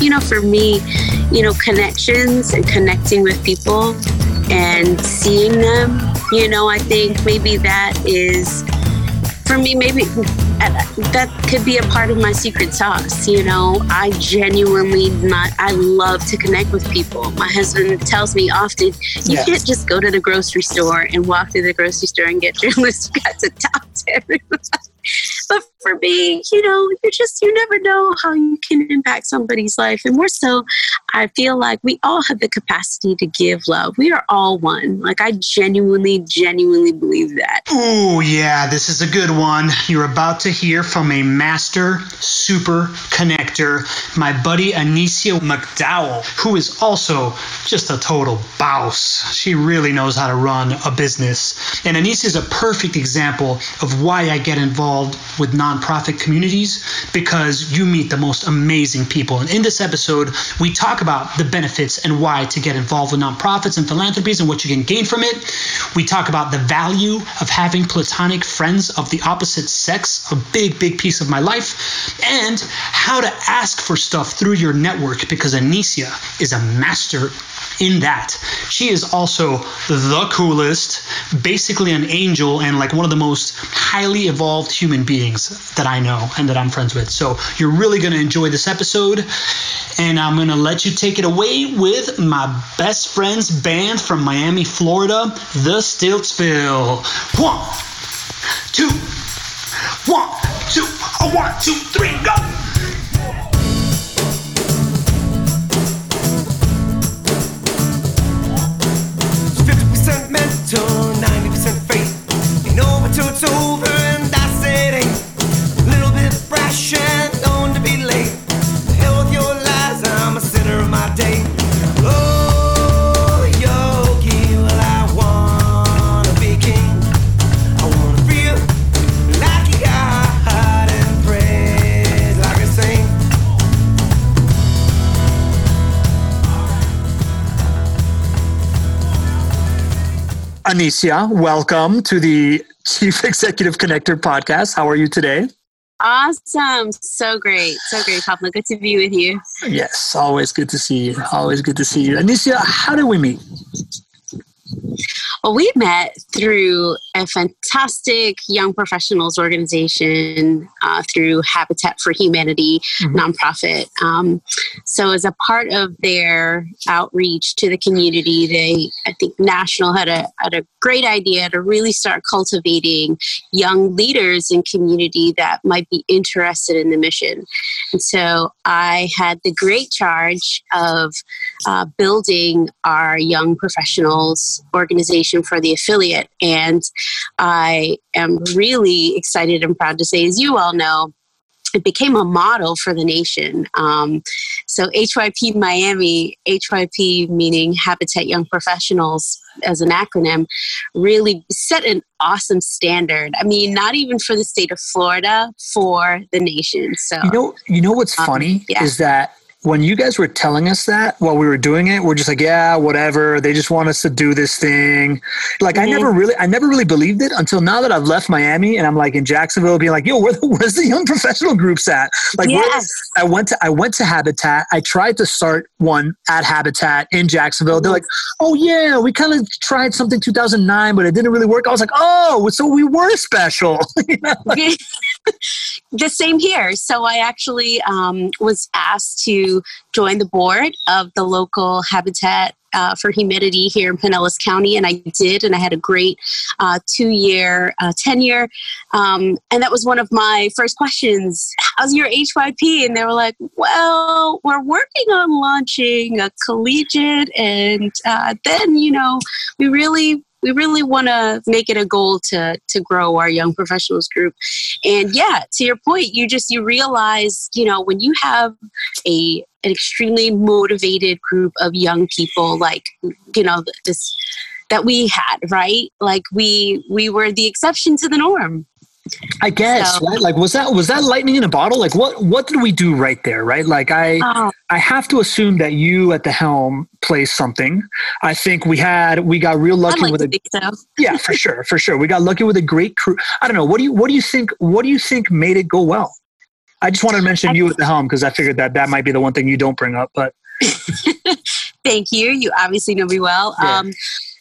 you know, for me, you know, connections and connecting with people and seeing them, you know, I think maybe that is for me, maybe uh, that could be a part of my secret sauce. You know, I genuinely not, I love to connect with people. My husband tells me often, you yes. can't just go to the grocery store and walk through the grocery store and get your list. You got to talk to everyone but for me, you know, you just, you never know how you can impact somebody's life. And more so, I feel like we all have the capacity to give love. We are all one. Like, I genuinely, genuinely believe that. Oh, yeah, this is a good one. You're about to hear from a master super connector, my buddy Anicia McDowell, who is also just a total boss. She really knows how to run a business. And Anicia is a perfect example of why I get involved with nonprofit communities because you meet the most amazing people. And in this episode, we talk about the benefits and why to get involved with nonprofits and philanthropies and what you can gain from it. We talk about the value of having platonic friends of the opposite sex, a big, big piece of my life, and how to ask for stuff through your network because Anicia is a master in that. She is also the coolest, basically an angel and like one of the most highly evolved human beings that I know and that I'm friends with. So you're really going to enjoy this episode. And I'm going to let you take it away with my best friend's band from Miami, Florida, the Stiltsville. One, two, one, two, one, two, three, go. Anicia, welcome to the Chief Executive Connector podcast. How are you today? Awesome. So great. So great, Pablo. Good to be with you. Yes, always good to see you. Always good to see you. Anicia, how did we meet? Well, we met through a fantastic young professionals organization uh, through Habitat for Humanity mm-hmm. nonprofit. Um, so, as a part of their outreach to the community, they, I think, National had a, had a great idea to really start cultivating young leaders in community that might be interested in the mission. And so, I had the great charge of uh, building our young professionals organization for the affiliate. And I am really excited and proud to say, as you all know, it became a model for the nation. Um, so HYP Miami, HYP meaning Habitat Young Professionals as an acronym, really set an awesome standard. I mean, not even for the state of Florida, for the nation. So you know, you know what's um, funny yeah. is that when you guys were telling us that while we were doing it, we're just like, yeah, whatever. They just want us to do this thing. Like mm-hmm. I never really, I never really believed it until now that I've left Miami and I'm like in Jacksonville, being like, yo, where, where's the young professional groups at? Like, yes. I went to, I went to Habitat. I tried to start one at Habitat in Jacksonville. They're like, oh yeah, we kind of tried something 2009, but it didn't really work. I was like, oh, so we were special. you know? the same here. So I actually um, was asked to join the board of the local Habitat uh, for Humanity here in Pinellas County, and I did, and I had a great uh, two-year uh, tenure. Um, and that was one of my first questions: "How's your HYP?" And they were like, "Well, we're working on launching a collegiate, and uh, then you know, we really we really want to make it a goal to to grow our young professionals group. And yeah to your point you just you realize you know when you have a an extremely motivated group of young people like you know this that we had right? Like we we were the exception to the norm I guess so, right. Like, was that was that lightning in a bottle? Like, what what did we do right there? Right. Like, I uh, I have to assume that you at the helm placed something. I think we had we got real lucky like with a so. yeah for sure for sure we got lucky with a great crew. I don't know. What do you what do you think? What do you think made it go well? I just wanted to mention you at the helm because I figured that that might be the one thing you don't bring up. But thank you. You obviously know me well. Yeah. Um,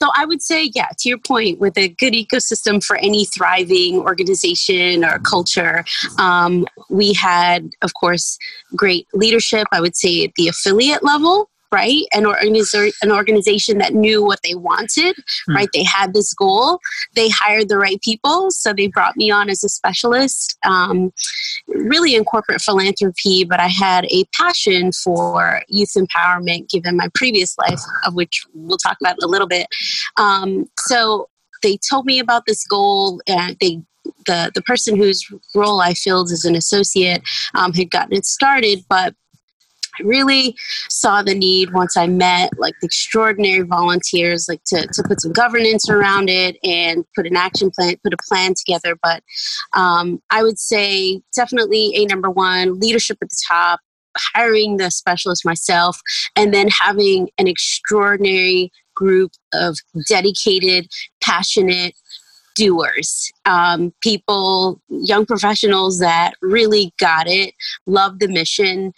so I would say, yeah, to your point, with a good ecosystem for any thriving organization or culture, um, we had, of course, great leadership. I would say at the affiliate level right? An, organiz- an organization that knew what they wanted, mm. right? They had this goal. They hired the right people. So they brought me on as a specialist, um, really in corporate philanthropy, but I had a passion for youth empowerment given my previous life, of which we'll talk about a little bit. Um, so they told me about this goal and they the the person whose role I filled as an associate um, had gotten it started, but I really saw the need once I met like the extraordinary volunteers, like to, to put some governance around it and put an action plan, put a plan together. But um, I would say definitely a number one leadership at the top, hiring the specialist myself, and then having an extraordinary group of dedicated, passionate doers, um, people, young professionals that really got it, love the mission.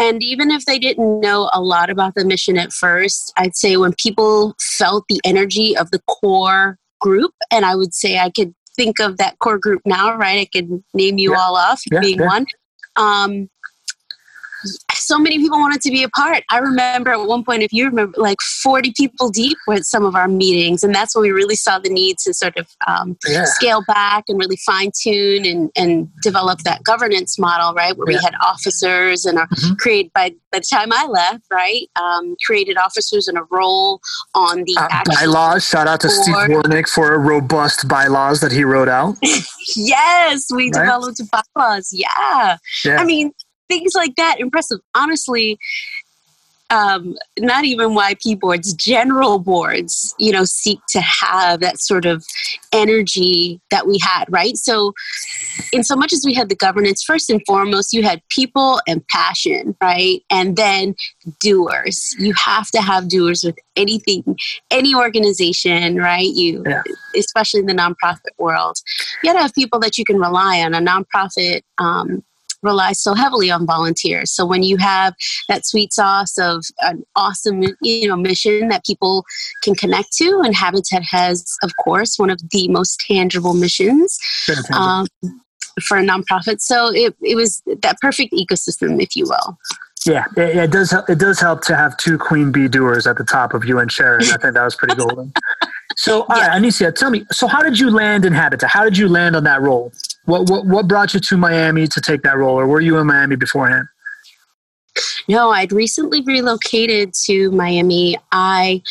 And even if they didn't know a lot about the mission at first, I'd say when people felt the energy of the core group, and I would say I could think of that core group now, right? I could name you yeah. all off yeah, being yeah. one. Um, so many people wanted to be a part. I remember at one point, if you remember, like 40 people deep with some of our meetings. And that's when we really saw the need to sort of um, yeah. scale back and really fine tune and, and develop that governance model, right? Where yeah. we had officers and mm-hmm. created by, by the time I left, right? Um, created officers and a role on the uh, bylaws. Shout out to board. Steve Warnick for a robust bylaws that he wrote out. yes, we right? developed bylaws. Yeah. yeah. I mean, things like that impressive honestly um, not even YP boards, general boards, you know, seek to have that sort of energy that we had, right? So, in so much as we had the governance, first and foremost, you had people and passion, right? And then doers. You have to have doers with anything, any organization, right? You, yeah. especially in the nonprofit world, you got to have people that you can rely on. A nonprofit um, relies so heavily on volunteers. So when you have that sweet sauce of an awesome, you know, mission that people can connect to, and Habitat has, of course, one of the most tangible missions. Um, for a nonprofit, so it, it was that perfect ecosystem, if you will. Yeah, it, it, does. It does help to have two queen bee doers at the top of you and Sharon. I think that was pretty golden. So, all yeah. right, Anicia, tell me. So, how did you land in Habitat? How did you land on that role? What, what what brought you to Miami to take that role, or were you in Miami beforehand? No, I'd recently relocated to Miami. I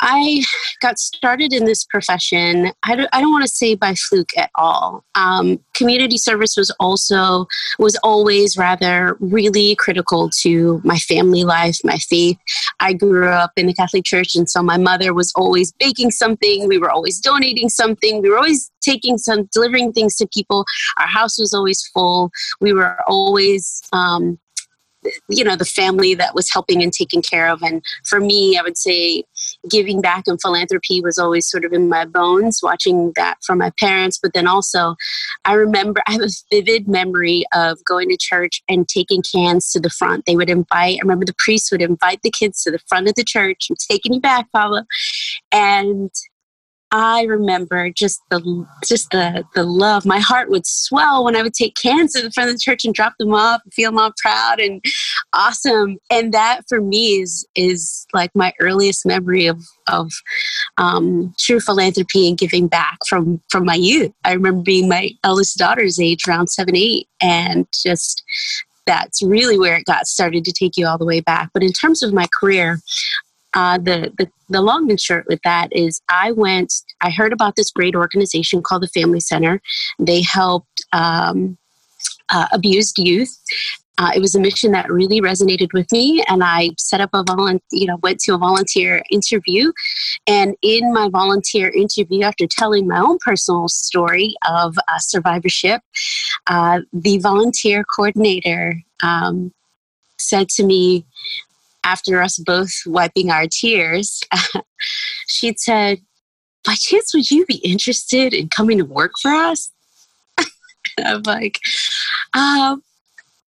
I got started in this profession, I don't, I don't want to say by fluke at all. Um, community service was also, was always rather really critical to my family life, my faith. I grew up in the Catholic Church, and so my mother was always baking something. We were always donating something. We were always taking some, delivering things to people. Our house was always full. We were always, um, you know the family that was helping and taking care of. And for me i would say giving back and philanthropy was always sort of in my bones watching that from my parents. But then also i remember i have a vivid memory of going to church and taking cans to the front. They would invite i remember the priest would invite the kids to the front of the church i'm taking you back Pablo and I remember just the just the the love. My heart would swell when I would take cans the front of the church and drop them off and feel all proud and awesome. And that for me is is like my earliest memory of of um, true philanthropy and giving back from from my youth. I remember being my eldest daughter's age, around seven, eight, and just that's really where it got started to take you all the way back. But in terms of my career, uh, the, the the long and short with that is I went. I heard about this great organization called the Family Center. They helped um, uh, abused youth. Uh, it was a mission that really resonated with me, and I set up a volunteer. You know, went to a volunteer interview, and in my volunteer interview, after telling my own personal story of uh, survivorship, uh, the volunteer coordinator um, said to me, after us both wiping our tears, she'd said, By chance, would you be interested in coming to work for us? I'm like, um,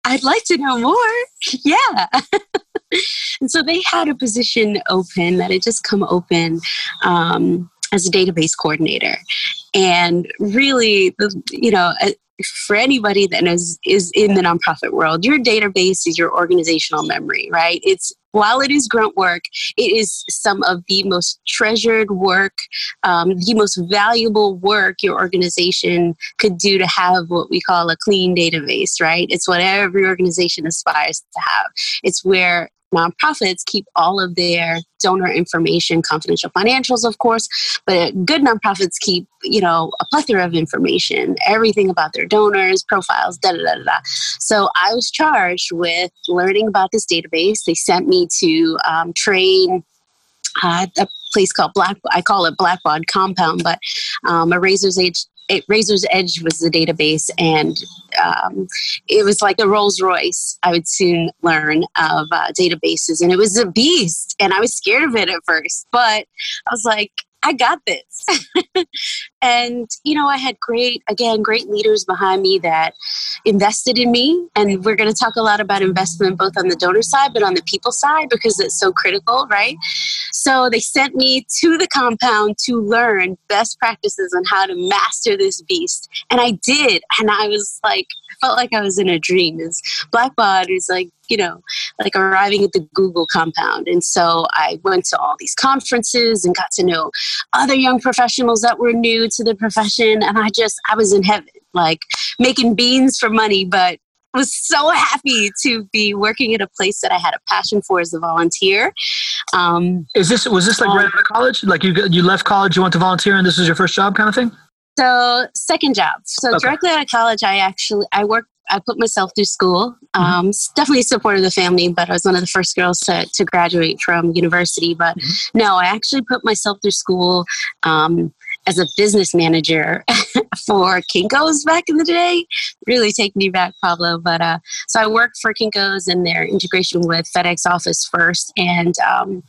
I'd like to know more. Yeah. and so they had a position open that had just come open um, as a database coordinator. And really, you know, for anybody that is is in the nonprofit world, your database is your organizational memory, right? It's while it is grunt work, it is some of the most treasured work, um, the most valuable work your organization could do to have what we call a clean database, right? It's what every organization aspires to have. It's where nonprofits keep all of their donor information, confidential financials, of course, but good nonprofits keep, you know, a plethora of information, everything about their donors, profiles, da da da da. So I was charged with learning about this database. They sent me to um, train uh, a place called Black. I call it Blackbaud Compound, but um, a Razor's Edge it, Razor's Edge was the database, and um, it was like a Rolls Royce. I would soon learn of uh, databases, and it was a beast. And I was scared of it at first, but I was like, I got this. and, you know, I had great, again, great leaders behind me that invested in me. And we're going to talk a lot about investment both on the donor side, but on the people side because it's so critical, right? So they sent me to the compound to learn best practices on how to master this beast. And I did. And I was like, felt like I was in a dream. Is Blackbaud is like you know like arriving at the Google compound, and so I went to all these conferences and got to know other young professionals that were new to the profession, and I just I was in heaven, like making beans for money, but was so happy to be working at a place that I had a passion for as a volunteer. Um, Is this was this like um, right out of college? Like you you left college, you went to volunteer, and this was your first job, kind of thing? So second job. So okay. directly out of college, I actually I worked. I put myself through school. Mm-hmm. Um, definitely supported the family, but I was one of the first girls to, to graduate from university. But mm-hmm. no, I actually put myself through school um, as a business manager for Kinko's back in the day. Really take me back, Pablo. But uh, so I worked for Kinko's and their integration with FedEx Office first, and um,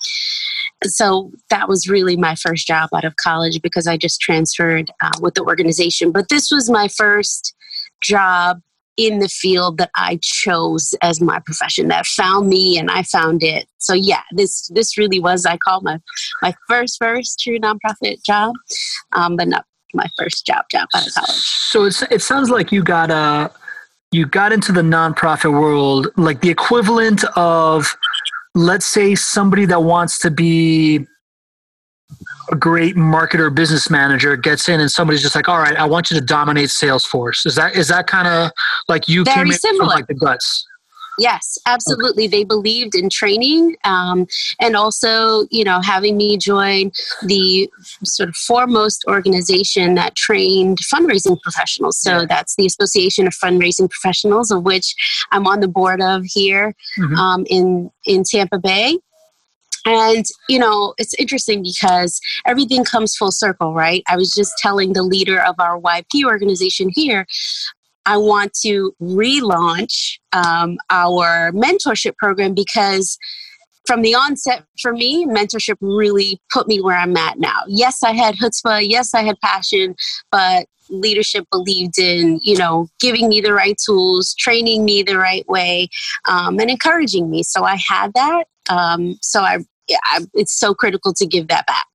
so that was really my first job out of college because I just transferred uh, with the organization. But this was my first job in the field that I chose as my profession that found me and I found it. So yeah, this this really was I call my my first first true nonprofit job, um, but not my first job job out of college. So it's, it sounds like you got a uh, you got into the nonprofit world like the equivalent of let's say somebody that wants to be a great marketer business manager gets in and somebody's just like all right i want you to dominate salesforce is that is that kind of like you Very came similar. from like the guts Yes, absolutely. Okay. They believed in training um, and also, you know, having me join the sort of foremost organization that trained fundraising professionals. So yeah. that's the Association of Fundraising Professionals, of which I'm on the board of here mm-hmm. um, in in Tampa Bay. And, you know, it's interesting because everything comes full circle, right? I was just telling the leader of our YP organization here I want to relaunch um, our mentorship program because from the onset for me, mentorship really put me where I'm at now. Yes, I had chutzpah. Yes, I had passion, but leadership believed in, you know, giving me the right tools, training me the right way, um, and encouraging me. So I had that. Um, so I, I, it's so critical to give that back.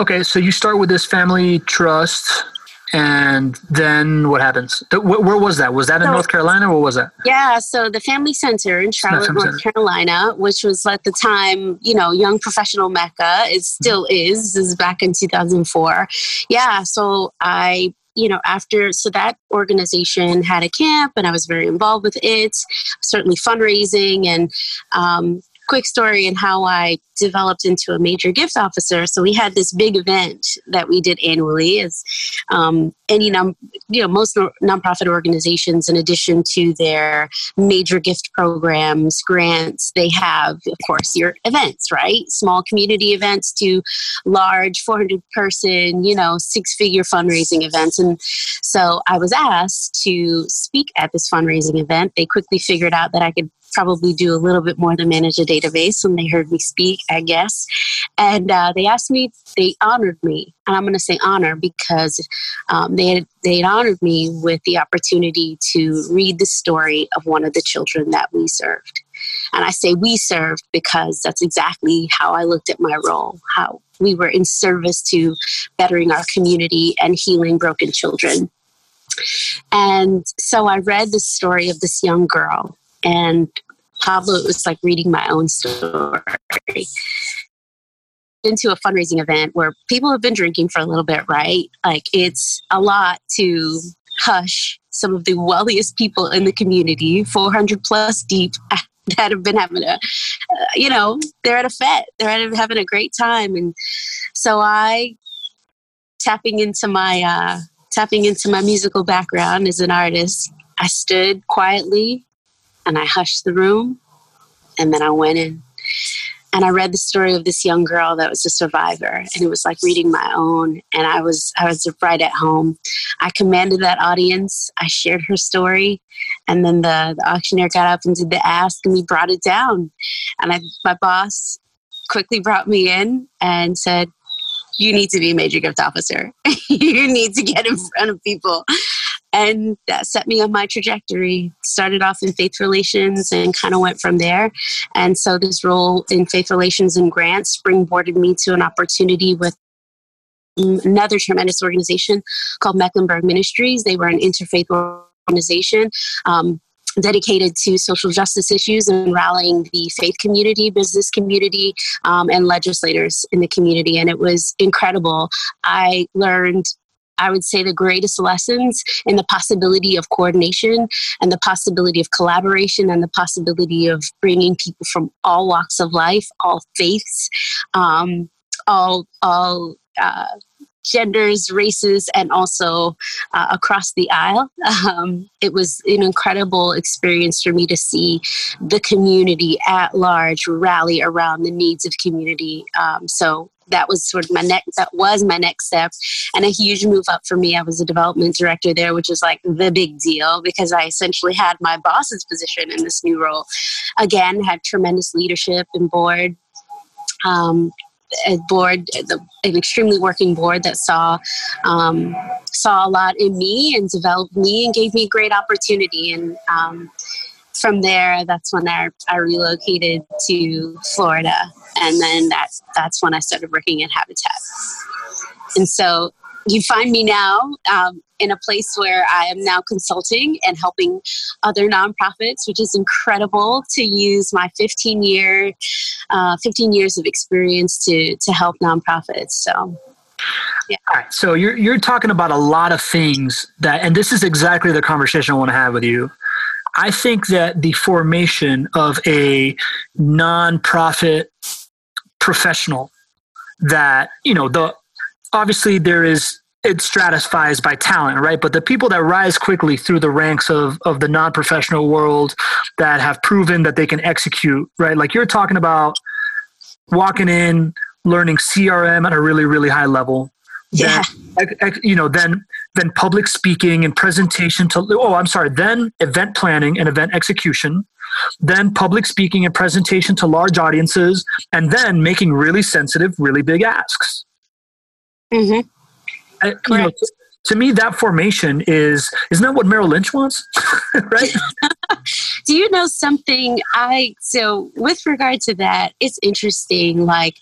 Okay, so you start with this family trust and then what happens? Where was that? Was that in so, North Carolina? Or was that? Yeah, so the Family Center in Charlotte, North Center. Carolina, which was at the time, you know, young professional mecca, it still mm-hmm. is. This is back in 2004. Yeah, so I you know, after, so that organization had a camp and I was very involved with it, certainly fundraising and um, quick story and how I developed into a major gift officer. So we had this big event that we did annually. As um, any num, you know, most nonprofit organizations, in addition to their major gift programs, grants, they have, of course, your events, right? Small community events to large 400 person, you know, six figure fundraising events. And so I was asked to speak at this fundraising event. They quickly figured out that I could probably do a little bit more than manage a database when they heard me speak, I guess. And uh, they asked me, they honored me, and I'm going to say honor because um, they had they had honored me with the opportunity to read the story of one of the children that we served. And I say we served because that's exactly how I looked at my role, how we were in service to bettering our community and healing broken children. And so I read the story of this young girl, and Pablo, it was like reading my own story. Into a fundraising event where people have been drinking for a little bit, right? Like it's a lot to hush some of the wealthiest people in the community, 400 plus deep, that have been having a, uh, you know, they're at a fete, they're at a, having a great time. And so I, tapping into my, uh, tapping into my musical background as an artist, I stood quietly and I hushed the room and then I went in and I read the story of this young girl that was a survivor and it was like reading my own and I was I was right at home. I commanded that audience. I shared her story and then the, the auctioneer got up and did the ask and we brought it down. And I, my boss quickly brought me in and said, you need to be a major gift officer. you need to get in front of people and that set me on my trajectory. Started off in faith relations and kind of went from there. And so this role in faith relations and grants springboarded me to an opportunity with another tremendous organization called Mecklenburg Ministries. They were an interfaith organization. Um, dedicated to social justice issues and rallying the faith community, business community, um, and legislators in the community. And it was incredible. I learned I would say the greatest lessons in the possibility of coordination and the possibility of collaboration and the possibility of bringing people from all walks of life, all faiths, um, all all uh, genders, races, and also uh, across the aisle. Um, it was an incredible experience for me to see the community at large rally around the needs of community. Um, so that was sort of my next that was my next step and a huge move up for me i was a development director there which was like the big deal because i essentially had my boss's position in this new role again had tremendous leadership and board um, a board, an extremely working board that saw um, saw a lot in me and developed me and gave me a great opportunity. And um, from there, that's when I, I relocated to Florida, and then that's that's when I started working at Habitat. And so you find me now um, in a place where I am now consulting and helping other nonprofits, which is incredible to use my 15 year, uh, 15 years of experience to to help nonprofits. So. Yeah. All right. So you're you're talking about a lot of things that, and this is exactly the conversation I want to have with you. I think that the formation of a nonprofit professional that you know the obviously there is it stratifies by talent, right? But the people that rise quickly through the ranks of, of the non professional world that have proven that they can execute, right? Like you're talking about walking in, learning CRM at a really, really high level. Yeah. Then, you know, then then public speaking and presentation to oh, I'm sorry, then event planning and event execution, then public speaking and presentation to large audiences, and then making really sensitive, really big asks. Mm-hmm. I, you know, to, to me, that formation is isn't that what Merrill Lynch wants, right? Do you know something? I so with regard to that, it's interesting. Like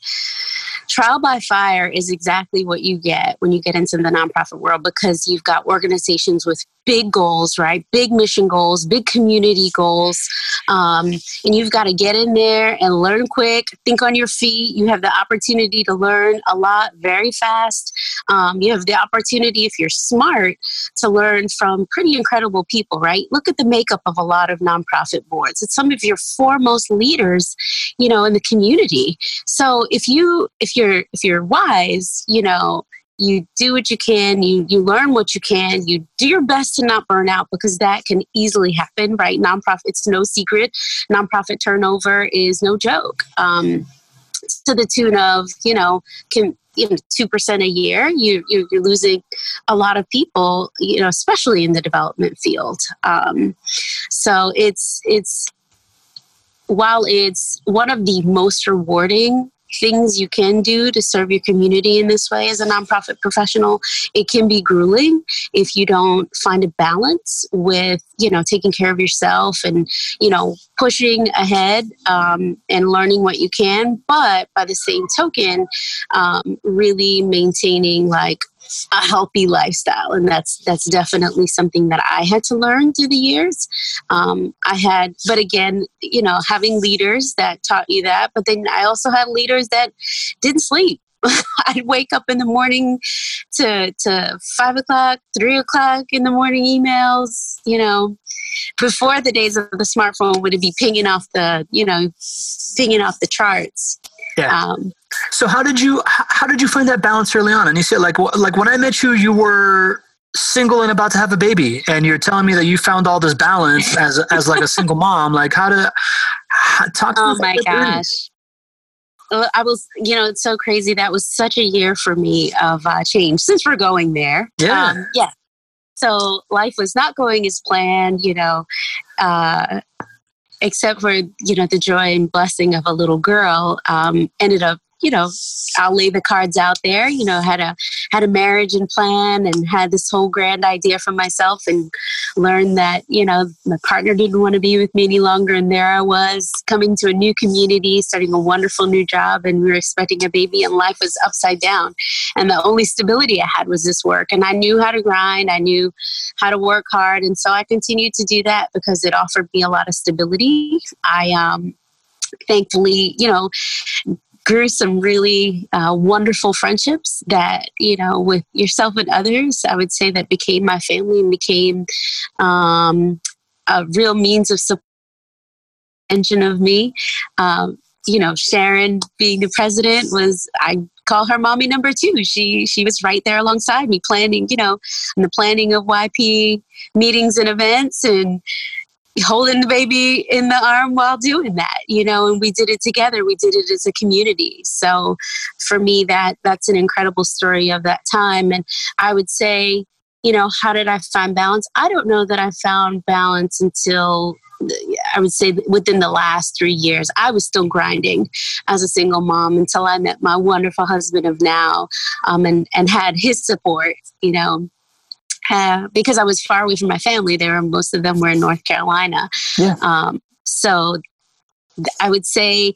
trial by fire is exactly what you get when you get into the nonprofit world because you've got organizations with big goals, right? Big mission goals, big community goals. Um, and you've got to get in there and learn quick, think on your feet. You have the opportunity to learn a lot very fast. Um, you have the opportunity, if you're smart, to learn from pretty incredible people, right? Look at the makeup of a lot of nonprofit boards. It's some of your foremost leaders, you know, in the community. So if you if you're if you're wise, you know, you do what you can you you learn what you can you do your best to not burn out because that can easily happen right? Nonprofit it's no secret. Nonprofit turnover is no joke. Um, to the tune of you know can you know two percent a year you you're, you're, losing a lot of people you know especially in the development field. Um, so it's it's while it's one of the most rewarding things you can do to serve your community in this way as a nonprofit professional it can be grueling if you don't find a balance with you know taking care of yourself and you know pushing ahead um, and learning what you can but by the same token um, really maintaining like a healthy lifestyle and that's that's definitely something that i had to learn through the years um, i had but again you know having leaders that taught you that but then i also had leaders that didn't sleep I'd wake up in the morning to to five o'clock, three o'clock in the morning emails. You know, before the days of the smartphone would it be pinging off the you know, pinging off the charts. Yeah. Um, so how did you how did you find that balance early on? And you said like like when I met you, you were single and about to have a baby, and you're telling me that you found all this balance as as like a single mom. Like how to how, talk? To oh my gosh. I was, you know, it's so crazy. That was such a year for me of uh, change since we're going there. Yeah. Um, yeah. So life was not going as planned, you know. Uh, except for you know the joy and blessing of a little girl um, ended up you know, I'll lay the cards out there. You know, had a had a marriage and plan, and had this whole grand idea for myself, and learned that you know my partner didn't want to be with me any longer, and there I was coming to a new community, starting a wonderful new job, and we were expecting a baby, and life was upside down, and the only stability I had was this work, and I knew how to grind, I knew how to work hard, and so I continued to do that because it offered me a lot of stability. I um thankfully, you know, grew some really uh, wonderful friendships that you know with yourself and others i would say that became my family and became um, a real means of support engine of me. Um, you know sharon being the president was i call her mommy number two. She she was right there alongside me planning you know the planning of yp meetings and events and holding the baby in the arm while doing that you know and we did it together. We did it as a community. So for me that that's an incredible story of that time. And i would say you know how did i find balance? I don't know that i found balance until I would say within the last three years, I was still grinding as a single mom until I met my wonderful husband of now um, and, and had his support, you know, uh, because I was far away from my family. There, were most of them were in North Carolina. Yeah. Um, so I would say,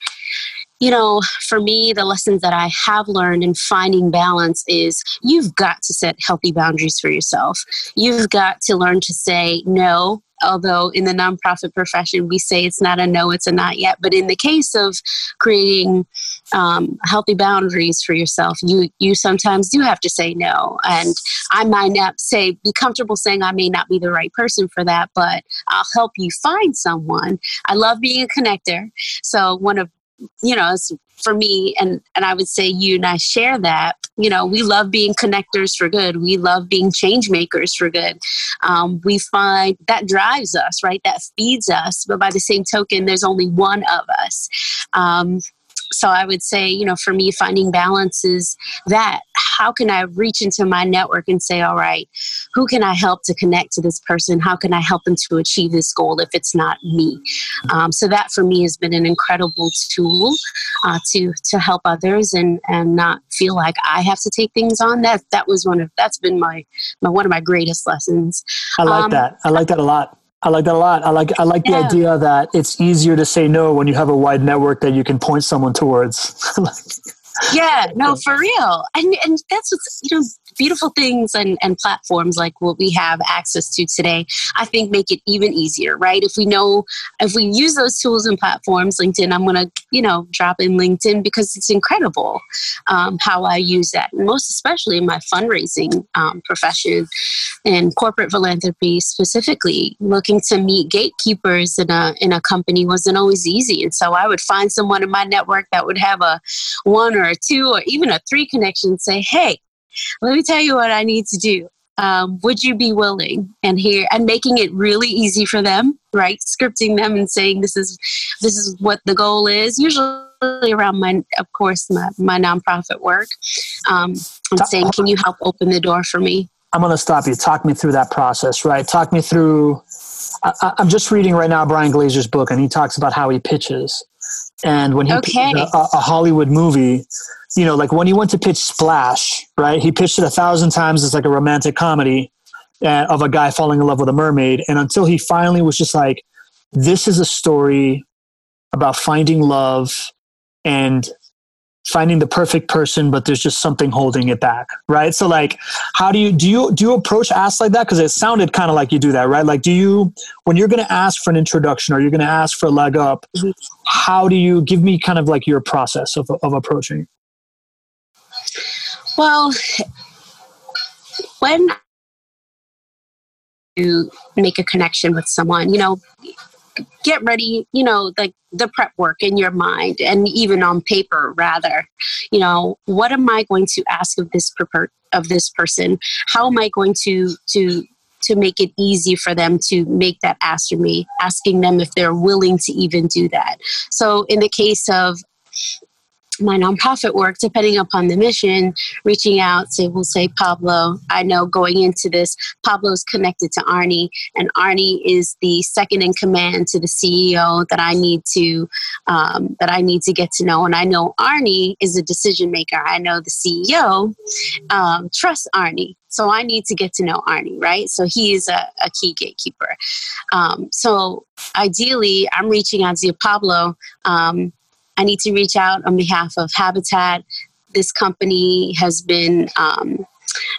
you know, for me, the lessons that I have learned in finding balance is you've got to set healthy boundaries for yourself. You've got to learn to say no although in the nonprofit profession we say it's not a no, it's a not yet. But in the case of creating um, healthy boundaries for yourself, you you sometimes do have to say no. And I might not say be comfortable saying I may not be the right person for that, but I'll help you find someone. I love being a connector. So one of you know, for me, and and I would say you and I share that. You know, we love being connectors for good. We love being change makers for good. Um, we find that drives us, right? That feeds us. But by the same token, there's only one of us. Um, so I would say, you know, for me, finding balance is that how can I reach into my network and say, all right, who can I help to connect to this person? How can I help them to achieve this goal if it's not me? Um, so that for me has been an incredible tool uh, to to help others and and not feel like I have to take things on. That that was one of that's been my my one of my greatest lessons. I like um, that. I like that a lot. I like that a lot. I like I like yeah. the idea that it's easier to say no when you have a wide network that you can point someone towards. yeah, no, for real. And and that's what's you know beautiful things and, and platforms like what we have access to today, I think make it even easier, right? If we know, if we use those tools and platforms, LinkedIn, I'm going to, you know, drop in LinkedIn because it's incredible um, how I use that, most especially in my fundraising um, profession and corporate philanthropy specifically. Looking to meet gatekeepers in a, in a company wasn't always easy. And so I would find someone in my network that would have a one or a two or even a three connection say, hey, let me tell you what I need to do. Um, would you be willing? And here and making it really easy for them right? Scripting them and saying this is this is what the goal is. Usually around my of course my, my nonprofit work um, and saying can you help open the door for me? I'm going to stop you. Talk me through that process right? Talk me through I, am just reading right now Brian Grazer's book, and he talks about how he pitches. And when he okay. pitched a, a Hollywood movie, you know, like when he went to pitch Splash, right? He pitched it a thousand times as like a romantic comedy uh, of a guy falling in love with a mermaid, and until he finally was just like, "This is a story about finding love and finding the perfect person but there's just something holding it back right? So like how do you do you do you approach asks like that? Because it sounded kind of like you do that right? Like do you when you're going to ask for an introduction or you're going to ask for a leg up how do you give me kind of like your process of, of approaching? Well when you make a connection with someone you know get ready, you know, like the prep work in your mind and even on paper rather. You know, what am I going to ask of this per- of this person? How am I going to to to make it easy for them to make that ask of me, asking them if they're willing to even do that. So in the case of my nonprofit work, depending upon the mission, reaching out to, we'll say, Pablo. I know going into this, Pablo's connected to Arnie, and Arnie is the second in command to the CEO that I need to um, that I need to get to know. And I know Arnie is a decision maker. I know the CEO um, trusts Arnie. So I need to get to know Arnie, right? So he is a, a key gatekeeper. Um, so ideally, I'm reaching out to Pablo. Um, I need to reach out on behalf of Habitat. This company has been um,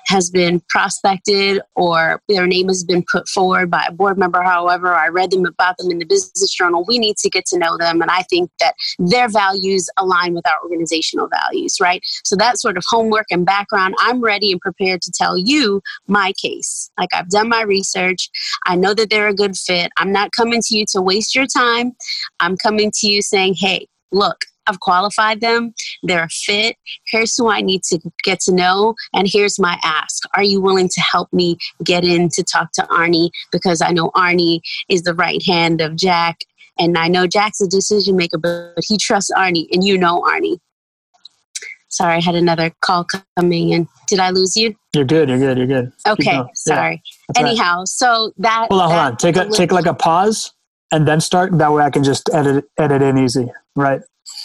has been prospected or their name has been put forward by a board member. However, I read them about them in the business journal. We need to get to know them. And I think that their values align with our organizational values, right? So that sort of homework and background, I'm ready and prepared to tell you my case. Like I've done my research. I know that they're a good fit. I'm not coming to you to waste your time. I'm coming to you saying, hey, look, I've qualified them. They're a fit. Here's who I need to get to know. And here's my ask. Are you willing to help me get in to talk to Arnie? Because I know Arnie is the right hand of Jack. And I know Jack's a decision maker, but he trusts Arnie, and you know Arnie. Sorry, I had another call coming in. Did I lose you? You're good. You're good. You're good. Okay. Sorry. Yeah, Anyhow, right. so that. Hold on. That hold on. Take a take like a pause and then start. That way, I can just edit edit in easy. Right.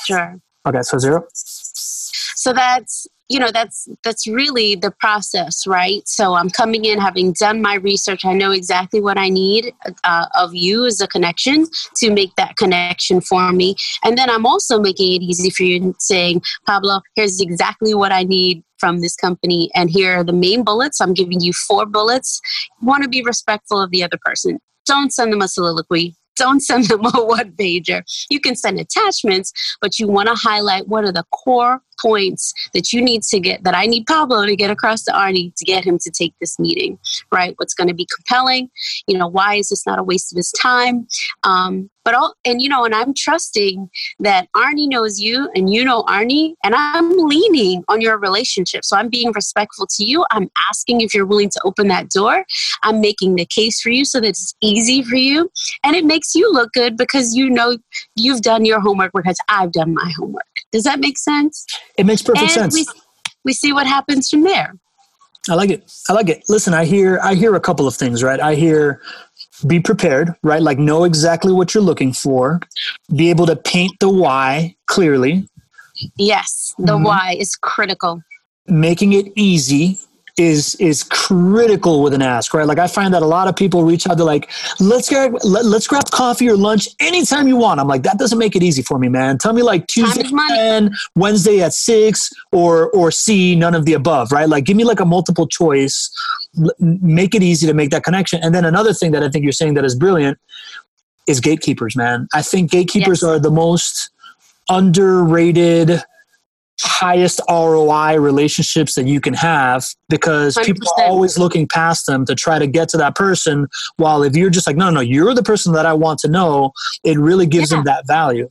Sure. Okay, so zero. So that's you know that's that's really the process right so i'm coming in having done my research i know exactly what i need uh, of you as a connection to make that connection for me and then i'm also making it easy for you saying pablo here's exactly what i need from this company and here are the main bullets i'm giving you four bullets you want to be respectful of the other person don't send them a soliloquy don't send them a one pager. You can send attachments, but you want to highlight what are the core points that you need to get that I need Pablo to get across to Arnie to get him to take this meeting, right? What's going to be compelling? You know, why is this not a waste of his time? Um, but all and you know, and I'm trusting that Arnie knows you and you know Arnie, and I'm leaning on your relationship. So I'm being respectful to you. I'm asking if you're willing to open that door. I'm making the case for you so that it's easy for you, and it makes you look good because you know you've done your homework because I've done my homework. Does that make sense? It makes perfect and sense. We, we see what happens from there. I like it. I like it. Listen, I hear I hear a couple of things, right? I hear be prepared, right? Like know exactly what you're looking for, be able to paint the why clearly. Yes, the mm-hmm. why is critical. Making it easy, is is critical with an ask, right? Like I find that a lot of people reach out to like, let's grab let, us grab coffee or lunch anytime you want. I'm like, that doesn't make it easy for me, man. Tell me like Tuesday and Wednesday at six, or or C, none of the above, right? Like give me like a multiple choice, make it easy to make that connection. And then another thing that I think you're saying that is brilliant is gatekeepers, man. I think gatekeepers yes. are the most underrated highest ROI relationships that you can have because 100%. people are always looking past them to try to get to that person. While if you're just like, no, no, you're the person that I want to know, it really gives yeah. them that value.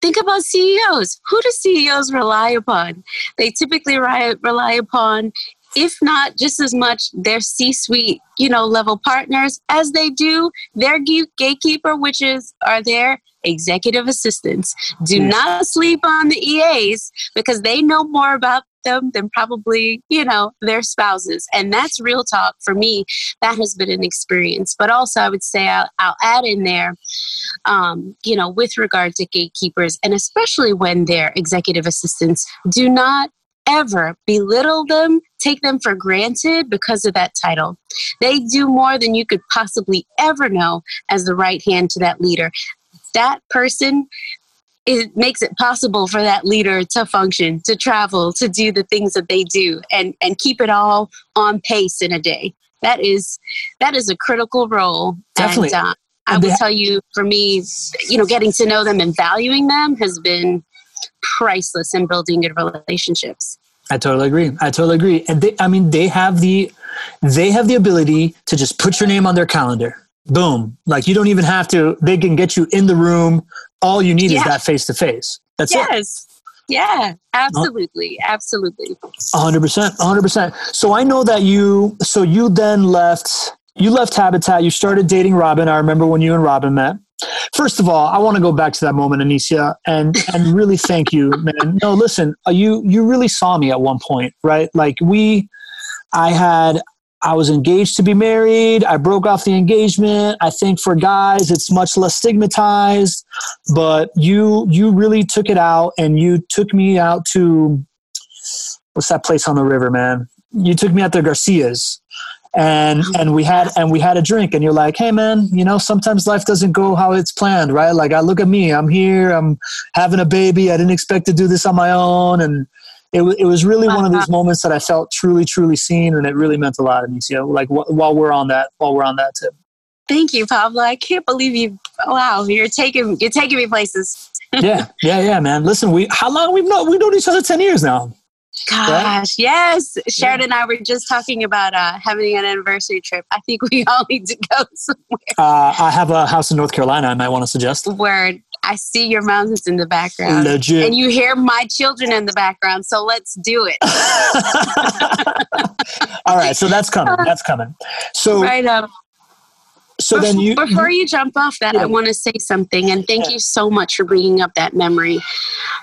Think about CEOs. Who do CEOs rely upon? They typically rely upon if not just as much their c-suite you know level partners as they do their gatekeeper which is are there executive assistants. Do yes. not sleep on the EAs because they know more about them than probably, you know, their spouses. And that's real talk for me. That has been an experience. But also, I would say I'll, I'll add in there, um, you know, with regard to gatekeepers, and especially when they're executive assistants, do not ever belittle them, take them for granted because of that title. They do more than you could possibly ever know as the right hand to that leader. That person it makes it possible for that leader to function, to travel, to do the things that they do and and keep it all on pace in a day. That is that is a critical role. Definitely. And, uh, I will tell you, for me, you know, getting to know them and valuing them has been priceless in building good relationships. I totally agree. I totally agree. And they, I mean, they have the, they have the ability to just put your name on their calendar. Boom. Like you don't even have to, they can get you in the room. All you need yeah. is that face to face. That's yes. it. Yes. Yeah, absolutely. Absolutely. 100%. 100%. So I know that you, so you then left, you left Habitat, you started dating Robin. I remember when you and Robin met. First of all, I want to go back to that moment, Anicia, and and really thank you, man. No, listen, uh, you you really saw me at one point, right? Like we, I had. I was engaged to be married. I broke off the engagement. I think for guys, it's much less stigmatized. But you, you really took it out, and you took me out to what's that place on the river, man? You took me out to Garcia's, and mm-hmm. and we had and we had a drink and you're like hey man you know sometimes life doesn't go how it's planned right like i look at me i'm here i'm having a baby i didn't expect to do this on my own and it, it was really one of these uh-huh. moments that i felt truly truly seen and it really meant a lot to me so like wh- while we're on that while we're on that tip thank you pablo i can't believe you wow you're taking you're taking me places yeah yeah yeah man listen we how long we've known we've known each other 10 years now Gosh, yes. Sharon yeah. and I were just talking about uh, having an anniversary trip. I think we all need to go somewhere. Uh, I have a house in North Carolina I might want to suggest. Word. I see your mountains in the background. Legit. And you hear my children in the background, so let's do it. all right, so that's coming. Uh, that's coming. So right up. So before, then you before you jump off that, yeah. I want to say something, and thank yeah. you so much for bringing up that memory.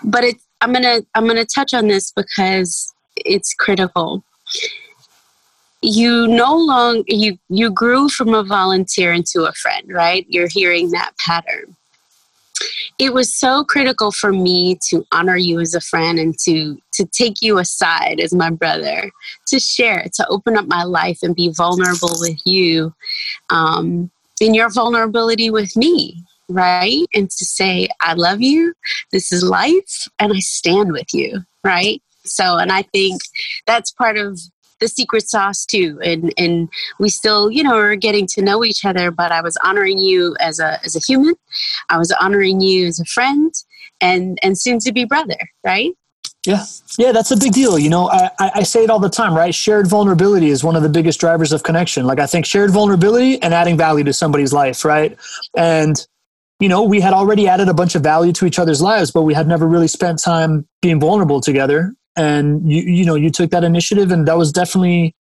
But it's I'm gonna I'm gonna touch on this because it's critical. You no longer you you grew from a volunteer into a friend, right? You're hearing that pattern. It was so critical for me to honor you as a friend and to to take you aside as my brother, to share, to open up my life and be vulnerable with you, um, in your vulnerability with me right? And to say, I love you, this is life, and I stand with you, right? So, and I think that's part of the secret sauce too and and we still you know are getting to know each other but i was honoring you as a as a human i was honoring you as a friend and and soon to be brother right yeah, yeah, that's a big deal. You know, I, I say it all the time, right? Shared vulnerability is one of the biggest drivers of connection. Like, I think shared vulnerability and adding value to somebody's life, right? And you know, we had already added a bunch of value to each other's lives, but we had never really spent time being vulnerable together. And you, you know, you took that initiative, and that was definitely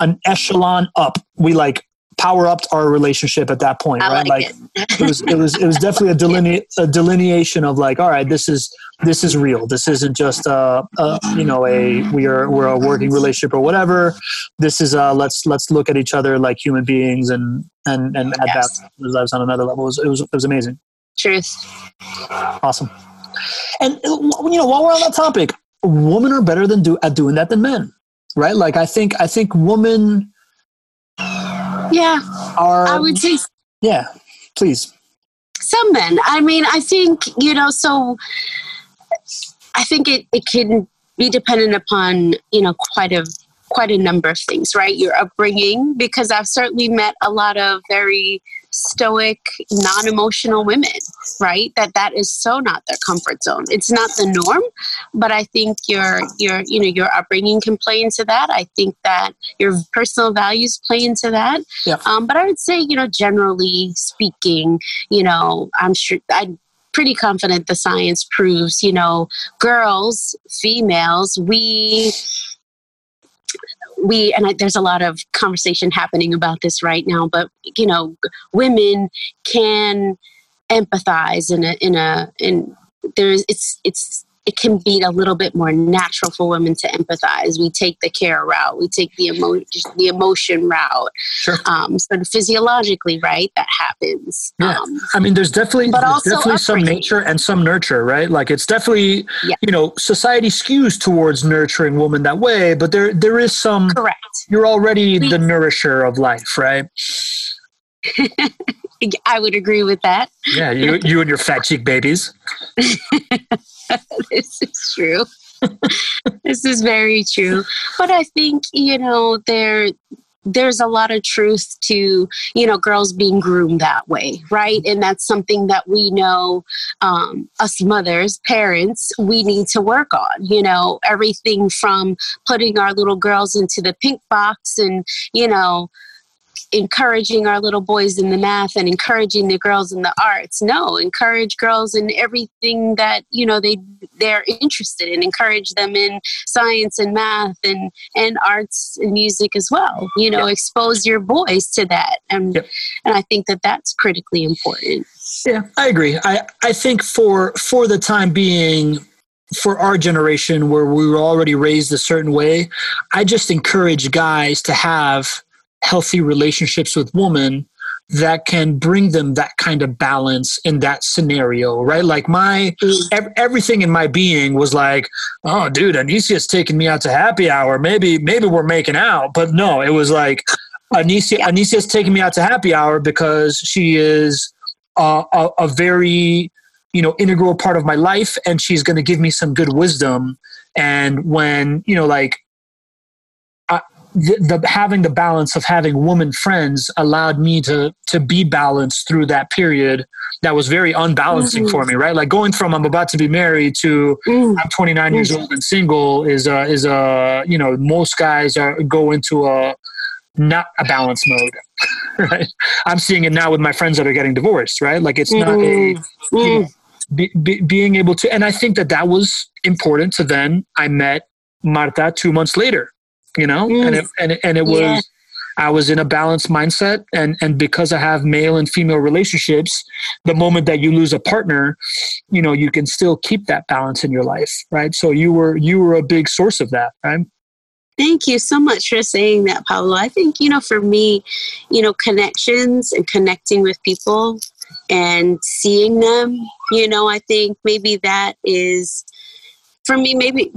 an echelon up. We like power upped our relationship at that point, I right? Like, it. it. was, it was, it was definitely a, deline- a delineation of like, all right, this is this is real. This isn't just a, a, you know a we are we're a working relationship or whatever. This is uh let's let's look at each other like human beings and and and at yes. that lives on another level. It was, it was it was amazing. Truth. Awesome. And uh, you know while we're on that topic, women are better than do at doing that than men, right? Like I think I think women. Yeah. Are I would say. Yeah. Please. Some men. I mean, I think you know so I think it, it can be dependent upon, you know, quite a quite a number of things, right? Your upbringing, because I've certainly met a lot of very stoic, non-emotional women, right? That that is so not their comfort zone. It's not the norm, but I think your your you know your upbringing can play into that. I think that your personal values play into that. Yeah. Um, but I would say, you know, generally speaking, you know, I'm sure I pretty confident the science proves, you know, girls, females, we we and I, there's a lot of conversation happening about this right now but you know women can empathize in a in a in there's it's it's it can be a little bit more natural for women to empathize. We take the care route, we take the emotion, the emotion route. Sure. Um, sort of physiologically, right? That happens. Yeah. Um, I mean, there's definitely, but there's definitely some nature and some nurture, right? Like it's definitely, yeah. you know, society skews towards nurturing women that way, but there there is some. Correct. You're already we, the nourisher of life, right? I would agree with that. Yeah, you you and your fat cheek babies. this is true. this is very true. But I think, you know, there there's a lot of truth to you know girls being groomed that way right and that's something that we know um, us mothers parents we need to work on you know everything from putting our little girls into the pink box and you know encouraging our little boys in the math and encouraging the girls in the arts. No encourage girls in everything that you know they they're interested in. Encourage them in science and math and and arts and music as well. You know yep. expose your boys to that. And yep. and i think that that's critically important. Yeah i agree. I i think for for the time being for our generation where we were already raised a certain way i just encourage guys to have healthy relationships with women that can bring them that kind of balance in that scenario, right? Like my mm. ev- everything in my being was like, oh, dude, Anicia's taking me out to happy hour. Maybe maybe we're making out, but no, it was like Anicia yeah. Anicia's taking me out to happy hour because she is a, a very you know integral part of my life, and she's going to give me some good wisdom. And when you know, like the, the, having the balance of having woman friends allowed me to to be balanced through that period that was very unbalancing mm-hmm. for me right like going from i'm about to be married to mm-hmm. i'm 29 mm-hmm. years old and single is a is a you know most guys are go into a not a balance mode right i'm seeing it now with my friends that are getting divorced right like it's not a mm-hmm. you know, mm-hmm. be, be, being able to and i think that that was important to then i met marta two months later you know, mm. and it, and it, and it was. Yeah. I was in a balanced mindset, and and because I have male and female relationships, the moment that you lose a partner, you know, you can still keep that balance in your life, right? So you were you were a big source of that, right? Thank you so much for saying that, Pablo. I think, you know, for me, you know, connections and connecting with people and seeing them, you know, I think maybe that is for me, maybe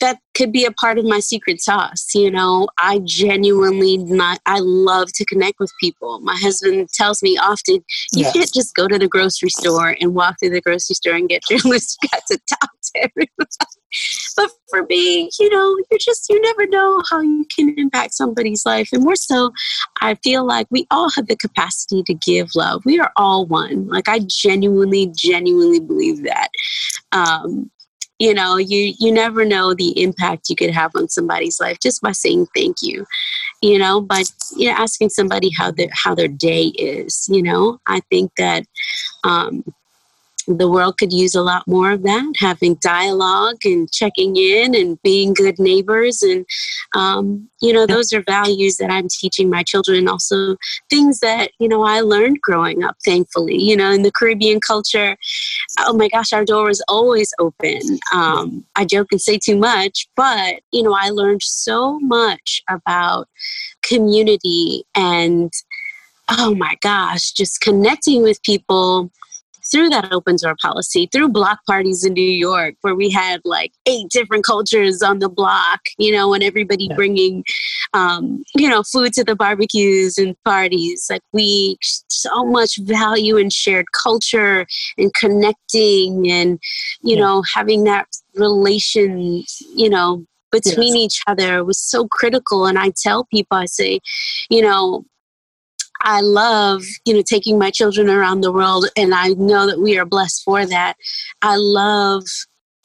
that could be a part of my secret sauce you know? I genuinely not i love to connect with people. My husband tells me often you yes. can't just go to the grocery store and walk through the grocery store and get your list. You got to talk to everyone but for me you know you just you never know how you can impact somebody's life. And more so i feel like we all have the capacity to give love. We are all one. Like i genuinely genuinely believe that. Um, you know you you never know the impact you could have on somebody's life just by saying thank you you know by you know asking somebody how their how their day is you know. I think that um the world could use a lot more of that having dialogue and checking in and being good neighbors and um, you know those are values that i'm teaching my children also things that you know i learned growing up thankfully you know in the caribbean culture oh my gosh our door is always open. Um, i joke and say too much but you know i learned so much about community and oh my gosh just connecting with people through that open door policy, through block parties in New York, where we had like eight different cultures on the block, you know, and everybody yeah. bringing, um, you know, food to the barbecues and parties. Like we so much value in shared culture and connecting and, you yeah. know, having that relation, you know, between yes. each other was so critical. And I tell people, I say, you know, I love, you know, taking my children around the world, and I know that we are blessed for that. I love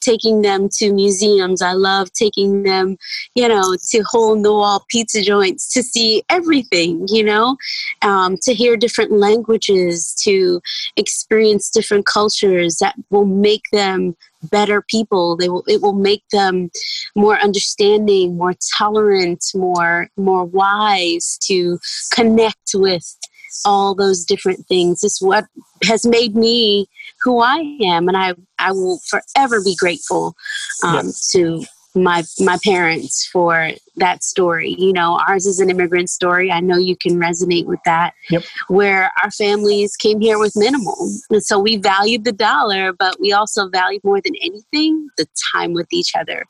taking them to museums. I love taking them, you know, to hole in the wall pizza joints to see everything, you know, um, to hear different languages, to experience different cultures that will make them better people. They will, it will make them more understanding, more tolerant, more, more wise to connect with all those different things is what has made me who I am, and I I will forever be grateful um, yes. to my my parents for that story. You know, ours is an immigrant story. I know you can resonate with that. Yep. Where our families came here with minimal. And so we valued the dollar, but we also valued more than anything the time with each other,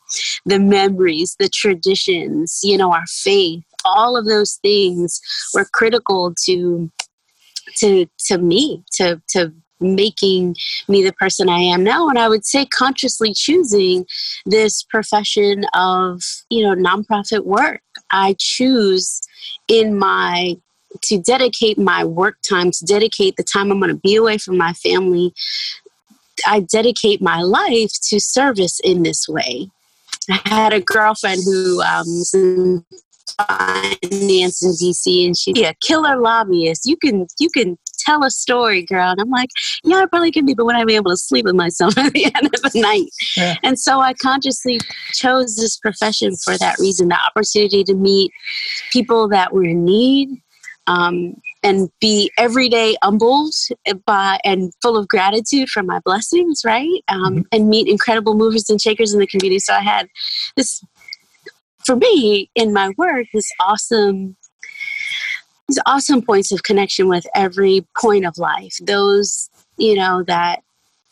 the memories, the traditions, you know, our faith. All of those things were critical to to to me to to making me the person I am now. And I would say consciously choosing this profession of, you know, nonprofit work. I choose in my to dedicate my work time, to dedicate the time I'm going to be away from my family. I dedicate my life to service in this way. I had a girlfriend who um, was in finance in DC, and she's a killer lobbyist. You can you can tell a story, girl. And I'm like, yeah, I probably can be, but when I'm able to sleep with myself at the end of the night. Yeah. And so I consciously chose this profession for that reason the opportunity to meet people that were in need. Um, and be every day humbled by and full of gratitude for my blessings, right? Um, mm-hmm. And meet incredible movers and shakers in the community. So I had this, for me, in my work, this awesome these awesome points of connection with every point of life. Those, you know, that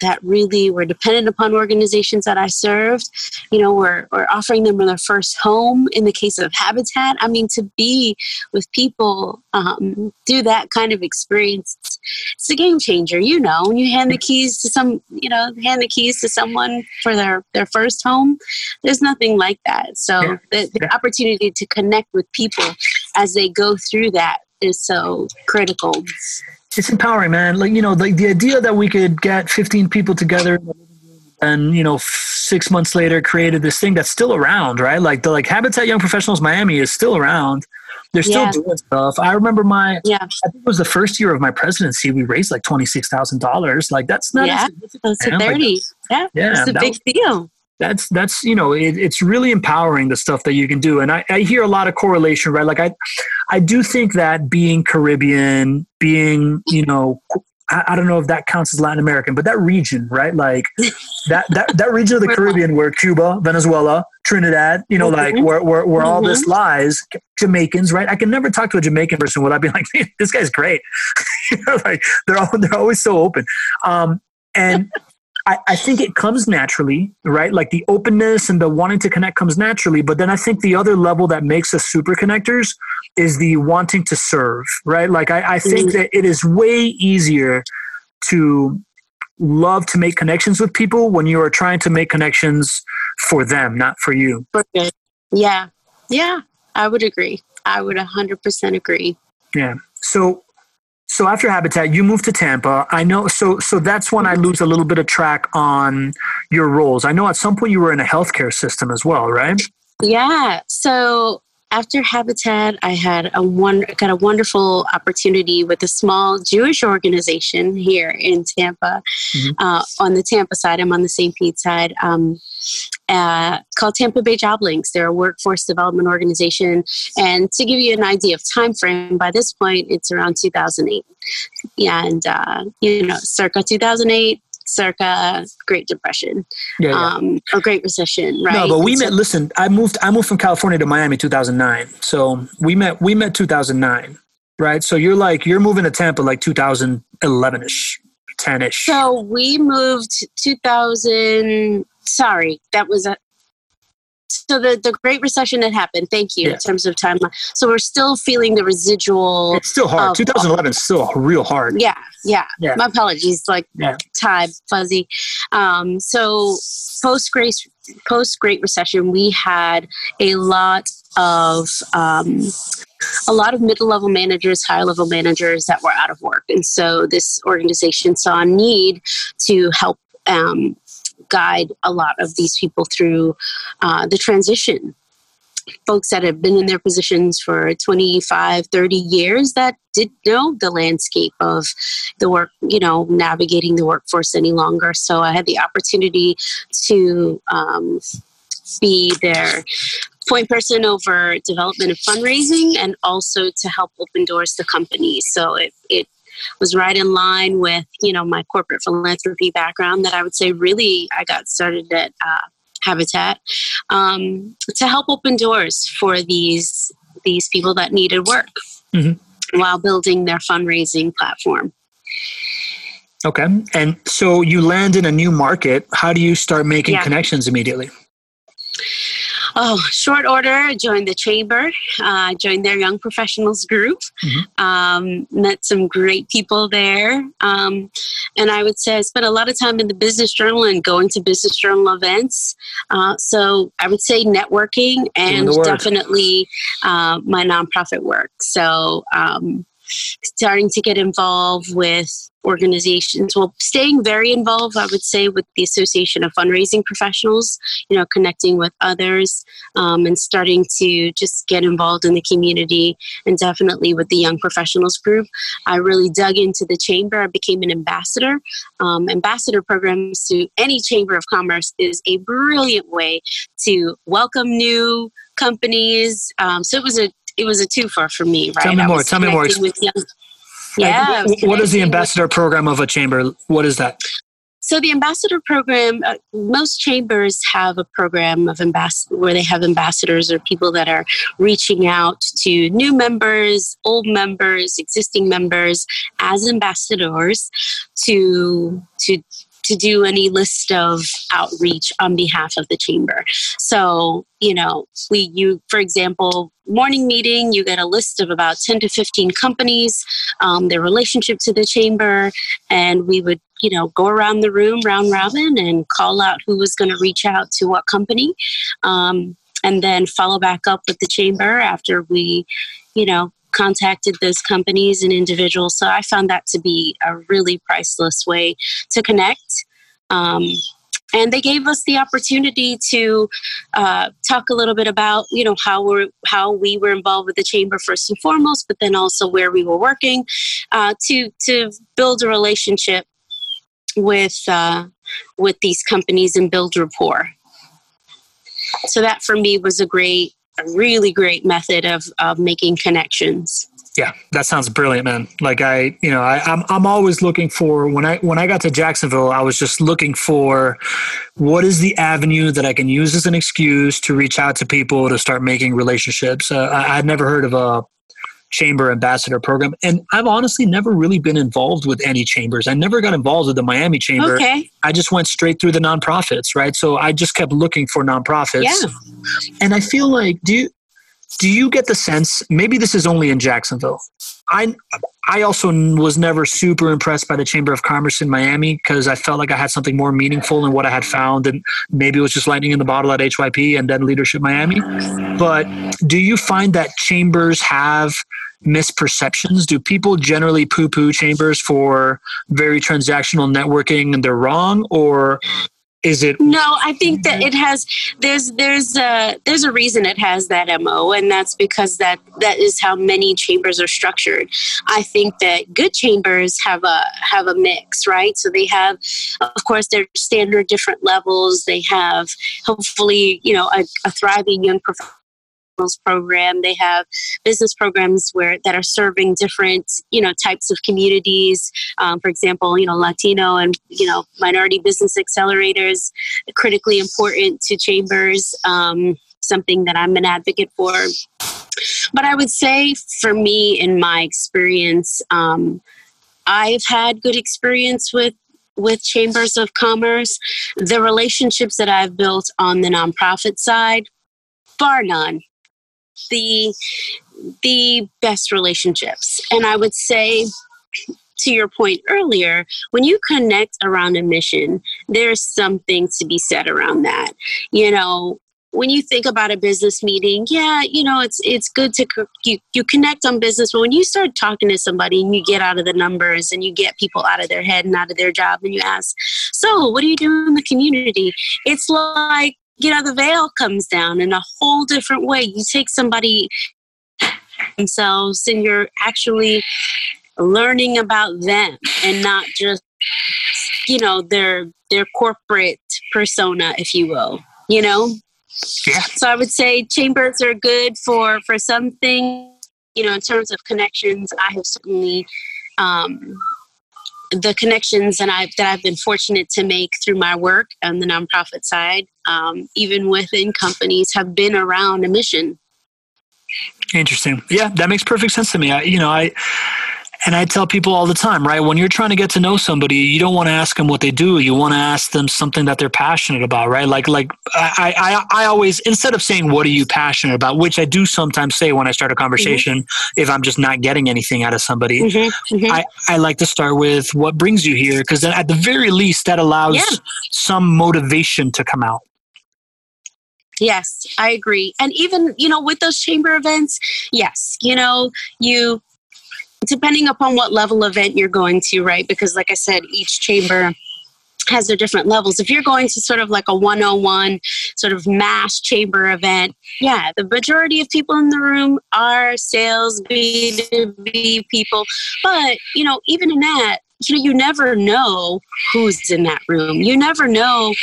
that really were dependent upon organizations that I served, you know, were, offering them their first home in the case of Habitat. I mean, to be with people um, through that kind of experience, it's a game changer, you know. When you hand the keys to some, you know, hand the keys to someone for their, their first home, there's nothing like that. So yeah. the, the yeah. opportunity to connect with people as they go through that is so critical. It's empowering, man. Like you know, like the idea that we could get 15 people together and you know six months later created this thing that's still around right? Like the like habitat young professionals miami is still around. They're still yeah. doing stuff. I remember my yeah. I think it was the first year of my presidency we raised like $26000 like that's not yeah. that's a 30 like, yeah. Yeah it's a big was, deal that's that's you know it, it's really empowering the stuff that you can do and I, I hear a lot of correlation right like i i do think that being caribbean being you know I, I don't know if that counts as latin american but that region right like that that, that region of the caribbean where cuba venezuela trinidad you know mm-hmm. like where, where, where mm-hmm. all this mm-hmm. lies jamaicans right i can never talk to a jamaican person without being like this guy's great you know like they're all, they're always so open um and I, I think it comes naturally, right? Like the openness and the wanting to connect comes naturally. But then I think the other level that makes us super connectors is the wanting to serve, right? Like I, I think mm-hmm. that it is way easier to love to make connections with people when you are trying to make connections for them, not for you. Yeah. Yeah. I would agree. I would 100% agree. Yeah. So so after Habitat, you moved to Tampa. I know. So so that's when I lose a little bit of track on your roles. I know at some point you were in a healthcare system as well, right? Yeah. So after Habitat, I had a one got a wonderful opportunity with a small Jewish organization here in Tampa. Mm-hmm. Uh, on the Tampa side, I'm on the St. Pete side. Um, uh, called Tampa Bay Job Links. They're a workforce development organization, and to give you an idea of time frame, by this point, it's around 2008, and uh, you know, circa 2008 circa Great Depression yeah, yeah. Um, or Great Recession, right? No, but we met. Listen, I moved. I moved from California to Miami 2009. So we met. We met 2009, right? So you're like you're moving to Tampa like 2011 ish, 10 ish. So we moved 2000. Sorry, that was a, so the, the Great Recession had happened. Thank you yeah. in terms of timeline. So we're still feeling the residual. It's still hard. Of, 2011 is still real hard. Yeah, yeah. yeah. My apologies. Like yeah. time fuzzy. Um, so post Great post Great Recession, we had a lot of um, a lot of middle level managers, higher level managers that were out of work, and so this organization saw a need to help um, guide a lot of these people through uh, the transition folks that have been in their positions for 25 30 years that didn't know the landscape of the work you know navigating the workforce any longer so i had the opportunity to um, be their point person over development and fundraising and also to help open doors to companies. So it, it was right in line with, you know, my corporate philanthropy background that I would say really I got started at uh, Habitat um, to help open doors for these these people that needed work mm-hmm. while building their fundraising platform. Okay. And so you land in a new market. How do you start making yeah. connections immediately? Oh, short order, I joined the chamber, uh, joined their young professionals group, mm-hmm. um, met some great people there. Um, and I would say I spent a lot of time in the business journal and going to business journal events. Uh, so I would say networking and definitely uh, my nonprofit work. So, um, starting to get involved with organizations. Well staying very involved i would say with the association of fundraising professionals you know connecting with others um, and starting to just get involved in the community and definitely with the young professionals group. I really dug into the chamber. I became an ambassador. Um, ambassador programs to any chamber of commerce is a brilliant way to welcome new companies. Um, so it was a it was a twofer for me right? Tell me more. tell me more. young, yeah. What is the ambassador program of a chamber? What is that? So the ambassador program, uh, most chambers have a program of ambassador where they have ambassadors or people that are reaching out to new members, old members, existing members as ambassadors to to to do any list of outreach on behalf of the chamber. So, you know, we you for example, morning meeting, you get a list of about 10 to 15 companies, um, their relationship to the chamber, and we would you know go around the room round robin and call out who was going to reach out to what company um, and then follow back up with the chamber after we you know contacted those companies and individuals. So I found that to be a really priceless way to connect. Um, and they gave us the opportunity to uh, talk a little bit about you know how we how we were involved with the chamber first and foremost, but then also where we were working uh, to to build a relationship with uh, with these companies and build rapport. So that for me was a great a really great method of, of making connections. Yeah, that sounds brilliant, man. Like I, you know, I, I'm I'm always looking for when I when I got to Jacksonville, I was just looking for what is the avenue that I can use as an excuse to reach out to people to start making relationships. Uh, I, I'd never heard of a chamber ambassador program. And I've honestly never really been involved with any chambers. I never got involved with the Miami chamber. Okay. I just went straight through the nonprofits, right? So I just kept looking for nonprofits. Yeah. And I feel like do you do you get the sense maybe this is only in Jacksonville? I I also was never super impressed by the Chamber of Commerce in Miami because I felt like I had something more meaningful in what I had found, and maybe it was just lightning in the bottle at HYP and then Leadership Miami. But do you find that chambers have misperceptions? Do people generally poo poo chambers for very transactional networking and they're wrong, or is it no i think that mm-hmm. it has there's there's a there's a reason it has that mo and that's because that that is how many chambers are structured. I think that good chambers have a have a mix right? So they have of course their standard different levels. They have hopefully you know a, a thriving young professional program. They have business programs where that are serving different you know types of communities um, for example you know latino and you know minority business accelerators critically important to chambers um, something that i'm an advocate for. But i would say for me in my experience um, i've had good experience with with chambers of commerce. The relationships that i've built on the nonprofit side bar none the the best relationships. And I would say to your point earlier, when you connect around a mission, there's something to be said around that. You know, when you think about a business meeting, yeah, you know, it's it's good to you, you connect on business, but when you start talking to somebody and you get out of the numbers and you get people out of their head and out of their job and you ask, "So, what do you do in the community?" It's like you know, the veil comes down in a whole different way. You take somebody themselves and you're actually learning about them and not just you know their their corporate persona if you will you know Yeah. So I would say chambers are good for for something. You know, in terms of connections, I have certainly um, the connections that I've that I've been fortunate to make through my work on the nonprofit side, um, even within companies, have been around a mission. Interesting. Yeah, that makes perfect sense to me. I, you know, I and I tell people all the time, right? When you're trying to get to know somebody, you don't want to ask them what they do. You want to ask them something that they're passionate about, right? Like, like I, I, I always instead of saying what are you passionate about, which I do sometimes say when I start a conversation, mm-hmm. if I'm just not getting anything out of somebody, mm-hmm. Mm-hmm. I, I like to start with what brings you here, because then at the very least that allows yeah. some motivation to come out. Yes, I agree. And even, you know, with those chamber events, yes, you know, you depending upon what level event you're going to, right? Because, like I said, each chamber has their different levels. If you're going to sort of like a 101 sort of mass chamber event, yeah, the majority of people in the room are sales B2B people. But, you know, even in that, you know, you never know who's in that room. You never know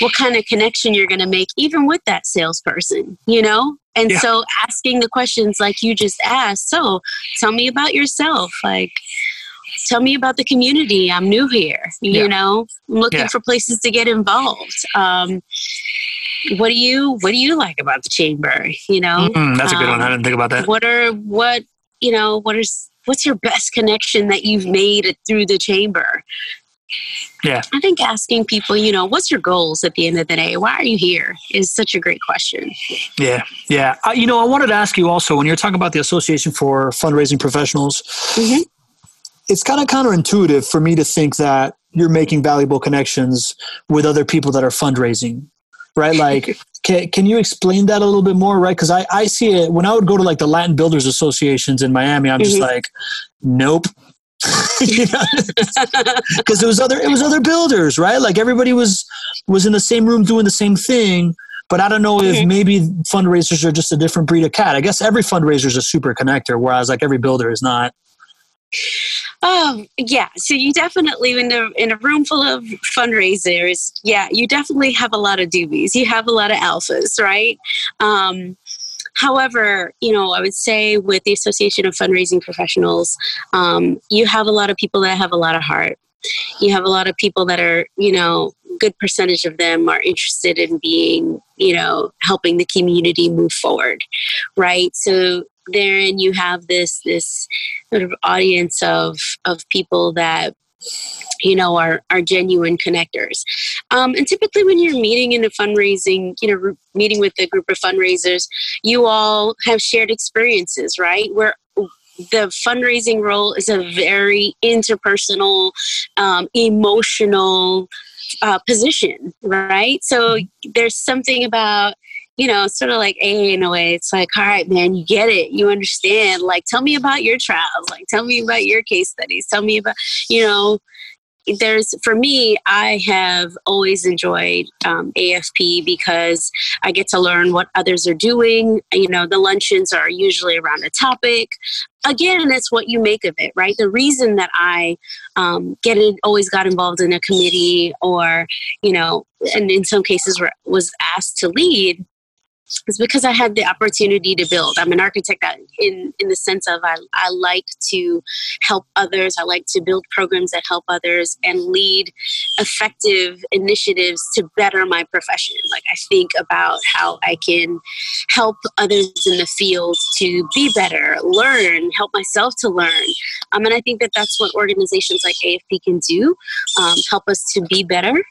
what kind of connection you're going to make, even with that salesperson, you know? And yeah. so asking the questions like you just asked, so tell me about yourself. Like, tell me about the community. I'm new here, you yeah. know, I'm looking yeah. for places to get involved. Um, what do you what do you like about the chamber you know mm, that's a good um, one i didn't think about that what are what you know what is what's your best connection that you've made through the chamber? Yeah. I think asking people you know what's your goals at the end of the day? Why are you here? Is such a great question. Yeah yeah. Uh, you know i wanted to ask you also when you're talking about the association for fundraising professionals mm-hmm. it's kind of counterintuitive for me to think that you're making valuable connections with other people that are fundraising right? Like can, can you explain that a little bit more right? Because I, I see it when i would go to like the latin builders associations in miami i'm mm-hmm. just like nope. Because it was other it was other builders right? Like everybody was was in the same room doing the same thing but i don't know if mm-hmm. maybe fundraisers are just a different breed of cat. I guess every fundraiser is a super connector whereas like every builder is not Oh yeah, so you definitely in a in a room full of fundraisers, yeah, you definitely have a lot of doobies. You have a lot of alphas, right? Um, however, you know, I would say with the Association of Fundraising Professionals, um, you have a lot of people that have a lot of heart. You have a lot of people that are, you know, good percentage of them are interested in being, you know, helping the community move forward, right? So therein you have this this sort of audience of of people that you know are are genuine connectors. Um, and typically when you're meeting in a fundraising you know meeting with a group of fundraisers you all have shared experiences right? Where the fundraising role is a very interpersonal um, emotional uh, position right? So there's something about you know, sort of like AA in a way. It's like, all right, man, you get it. You understand. Like, tell me about your trials. Like, tell me about your case studies. Tell me about, you know, there's for me i have always enjoyed um, afp because i get to learn what others are doing you know the luncheons are usually around a topic again it's what you make of it right the reason that i um, get it always got involved in a committee or you know and in some cases was asked to lead is because I had the opportunity to build. I'm an architect in in the sense of I, I like to help others. I like to build programs that help others and lead effective initiatives to better my profession. Like I think about how I can help others in the field to be better, learn, help myself to learn. Um, and I think that that's what organizations like AFP can do, um, help us to be better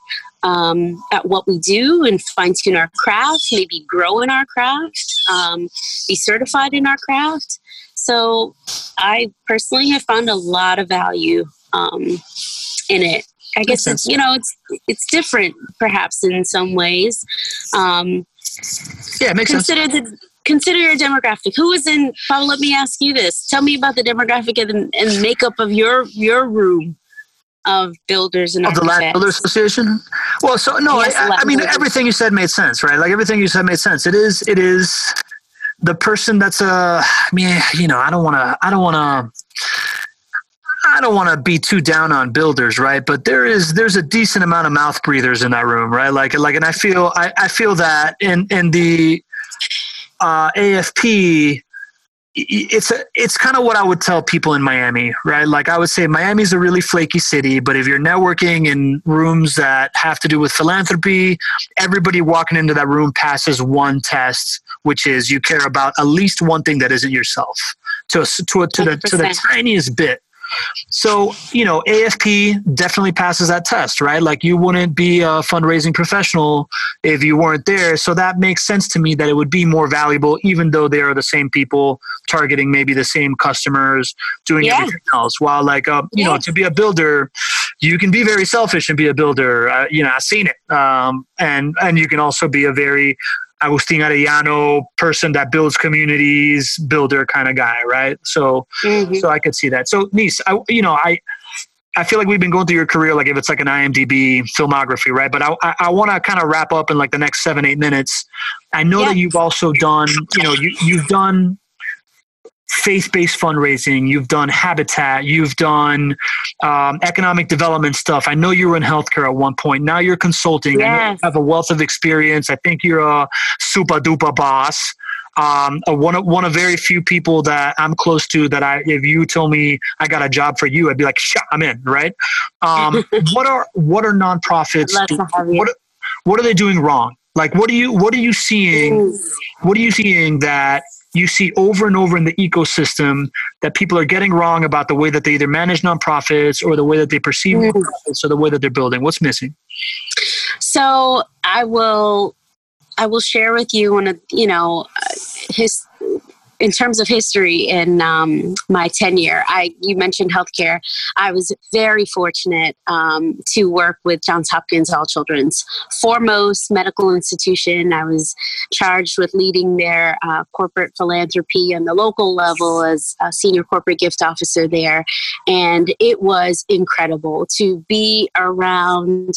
um, at what we do and fine tune our craft, maybe grow in our craft, um, be certified in our craft. So I personally have found a lot of value um, in it. I guess it's you know it's it's different perhaps in some ways. Um, yeah, it makes consider sense. The, consider your demographic. Who is in? Paul, let me ask you this. Tell me about the demographic and, and makeup of your your room of builders and of the Latin Builder Association. Well, so no, yes, I, I, mean builders. everything you said made sense, right? Like everything you said made sense. It is, it is the person that's a. I mean, you know, I don't want to. I don't want to. I don't want to be too down on builders, right? But there is there's a decent amount of mouth breathers in that room, right? Like like, and I feel I, I feel that in in the uh, AFP, it's a, it's kind of what I would tell people in Miami, right? Like I would say Miami's a really flaky city, but if you're networking in rooms that have to do with philanthropy, everybody walking into that room passes one test, which is you care about at least one thing that isn't yourself to to, to the to the tiniest bit. So, you know, AFP definitely passes that test, right? Like you wouldn't be a fundraising professional if you weren't there. So that makes sense to me that it would be more valuable, even though they are the same people targeting maybe the same customers, doing yeah. everything else. While, like, uh, you yeah. know, to be a builder, you can be very selfish and be a builder. Uh, you know, I've seen it. Um, and, and you can also be a very Agustin Arellano person that builds communities, builder kind of guy, right? So, mm-hmm. so I could see that. So, Nice, I, you know, I, I feel like we've been going through your career like if it's like an IMDb filmography, right? But I, I, I want to kind of wrap up in like the next seven, eight minutes. I know yeah. that you've also done, you know, you, you've done faith-based fundraising you've done habitat you've done um, economic development stuff. I know you were in healthcare at one point. Now you're consulting yes. you have a wealth of experience. I think you're a super duper boss. Um, a, one of one of very few people that I'm close to that I if you told me I got a job for you I'd be like I'm in right? Um, what are what are nonprofits what what are they doing wrong? Like what are you what are you seeing what are you seeing that you see over and over in the ecosystem that people are getting wrong about the way that they either manage nonprofits or the way that they perceive mm. nonprofits or the way that they're building. What's missing? So I will, I will share with you one of you know his in terms of history in um, my tenure, I you mentioned healthcare. I was very fortunate um, to work with Johns Hopkins All Children's, foremost medical institution. I was charged with leading their uh, corporate philanthropy on the local level as a senior corporate gift officer there, and it was incredible to be around,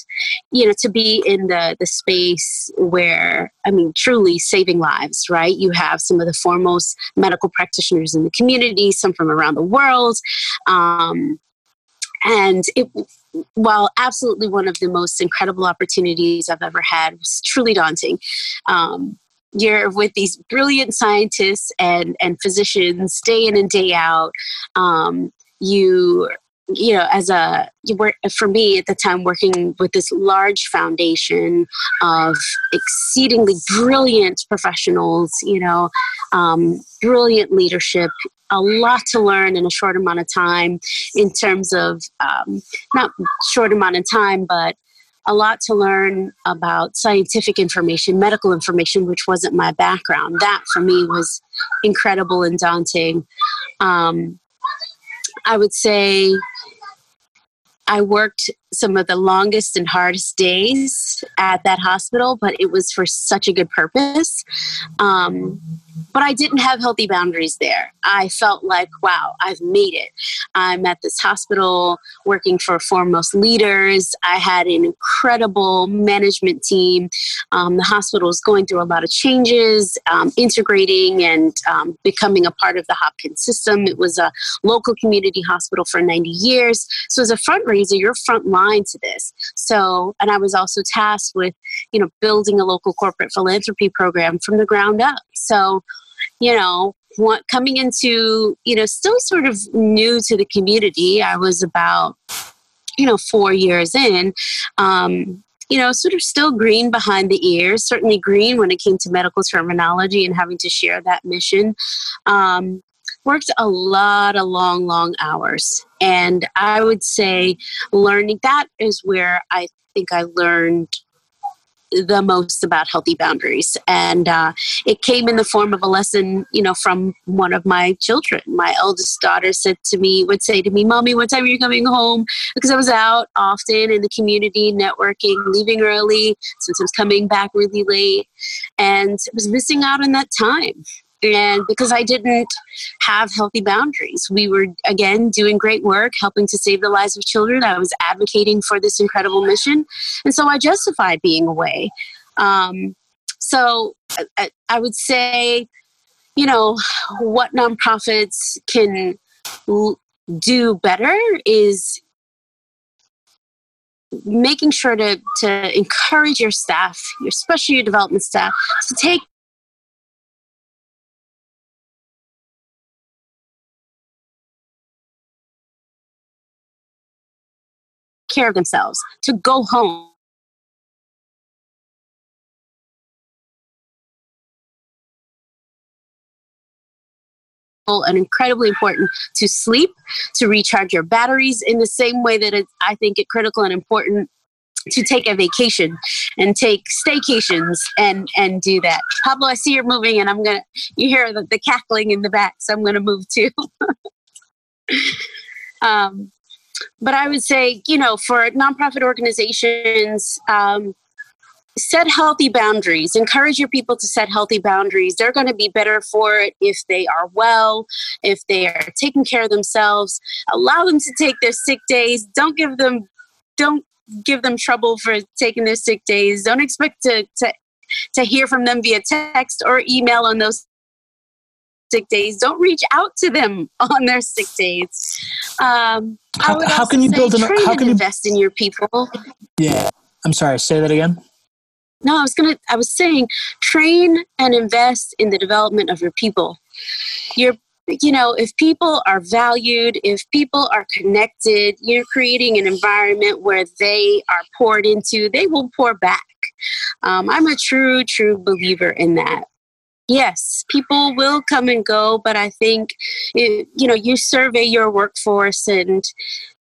you know, to be in the the space where I mean, truly saving lives. Right? You have some of the foremost medical practitioners in the community, some from around the world. Um, and it, while absolutely one of the most incredible opportunities I've ever had, was truly daunting. Um, you're with these brilliant scientists and, and physicians day in and day out. Um, you you know, as a for me at the time, working with this large foundation of exceedingly brilliant professionals, you know, um, brilliant leadership, a lot to learn in a short amount of time in terms of um, not short amount of time, but a lot to learn about scientific information, medical information, which wasn't my background. That for me was incredible and daunting. Um, I would say I worked some of the longest and hardest days at that hospital, but it was for such a good purpose. Um, but I didn't have healthy boundaries there. I felt like, wow, I've made it. I'm at this hospital working for foremost leaders. I had an incredible management team. Um, the hospital was going through a lot of changes, um, integrating and um, becoming a part of the Hopkins system. It was a local community hospital for 90 years. So, as a fundraiser, you're front line to this. So, and I was also tasked with, you know, building a local corporate philanthropy program from the ground up. So, you know, what, coming into, you know, still sort of new to the community. I was about, you know, four years in. Um, you know, sort of still green behind the ears, certainly green when it came to medical terminology and having to share that mission. Um, worked a lot of long, long hours. And I would say learning that is where I think I learned the most about healthy boundaries. And uh, it came in the form of a lesson, you know, from one of my children. My eldest daughter said to me, would say to me, Mommy, what time are you coming home? Because I was out often in the community networking, leaving early, sometimes coming back really late, and was missing out on that time and because I didn't have healthy boundaries. We were, again, doing great work, helping to save the lives of children. I was advocating for this incredible mission. And so I justified being away. Um, so I, I would say, you know, what nonprofits can do better is making sure to, to encourage your staff, especially your development staff, to take care of themselves, to go home. and incredibly important to sleep, to recharge your batteries in the same way that it, I think it critical and important to take a vacation and take staycations and and do that. Pablo, I see you're moving, and I'm gonna. You hear the, the cackling in the back, so I'm gonna move too. um, but I would say, you know, for nonprofit organizations, um, set healthy boundaries. Encourage your people to set healthy boundaries. They're going to be better for it if they are well if they are taking care of themselves. Allow them to take their sick days. Don't give them don't give them trouble for taking their sick days. Don't expect to to to hear from them via text or email on those sick days don't reach out to them on their sick days um, how, how can you build an how can you invest in your people yeah i'm sorry say that again no, I was gonna. I was saying, train and invest in the development of your people. Your, you know, if people are valued, if people are connected, you're creating an environment where they are poured into. They will pour back. Um, I'm a true, true believer in that. Yes, people will come and go, but I think, it, you know, you survey your workforce and,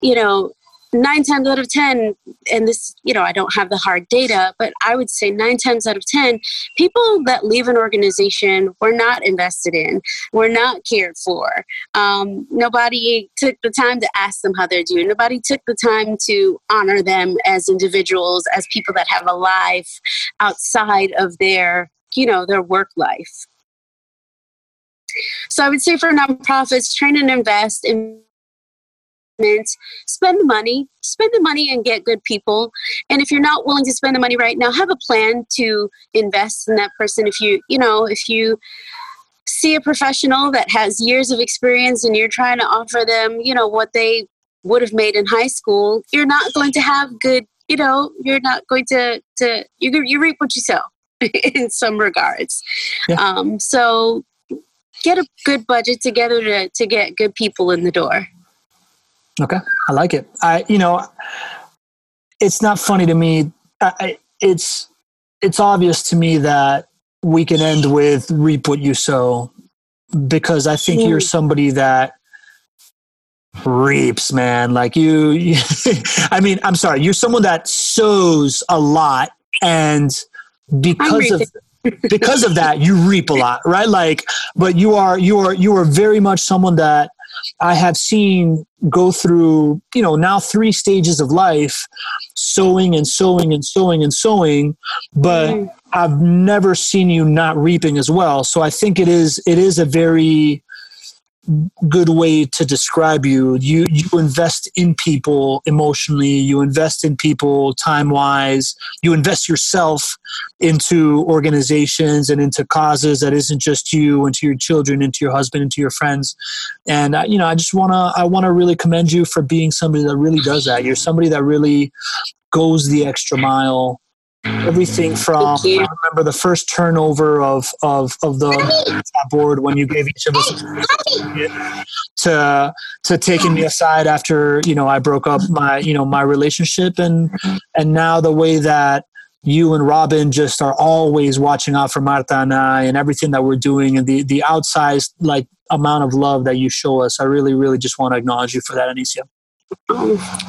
you know, nine times out of 10, and this, you know, I don't have the hard data, but I would say nine times out of 10, people that leave an organization were not invested in, were not cared for. Um, nobody took the time to ask them how they're doing. Nobody took the time to honor them as individuals, as people that have a life outside of their, you know, their work life. So I would say for nonprofits, train and invest in spend the money spend the money and get good people. And if you're not willing to spend the money right now have a plan to invest in that person. If you you know if you see a professional that has years of experience and you're trying to offer them you know what they would have made in high school you're not going to have good you know you're not going to to you, you reap what you sow in some regards yeah. um, so get a good budget together to, to get good people in the door Okay, I like it. I, you know, it's not funny to me. I, it's it's obvious to me that we can end with reap what you sow because I think mm. you're somebody that reaps, man. Like you, you I mean, I'm sorry, you're someone that sows a lot, and because of because of that, you reap a lot, right? Like, but you are you are you are very much someone that I have seen go through, you know, now three stages of life, sowing and sowing and sowing and sowing, but mm-hmm. I've never seen you not reaping as well. So I think it is it is a very good way to describe you. You you invest in people emotionally, you invest in people time wise, you invest yourself into organizations and into causes that isn't just you, into your children, into your husband, into your friends. And uh, you know, I just wanna I wanna really commend you for being somebody that really does that. You're somebody that really goes the extra mile everything mm. from I remember the first turnover of of of the board when you gave each of us to to taking me aside after you know I broke up my you know my relationship and and now the way that you and Robin just are always watching out for Marta and I and everything that we're doing and the the outsized like amount of love that you show us. I really really just want to acknowledge you for that, Anicia.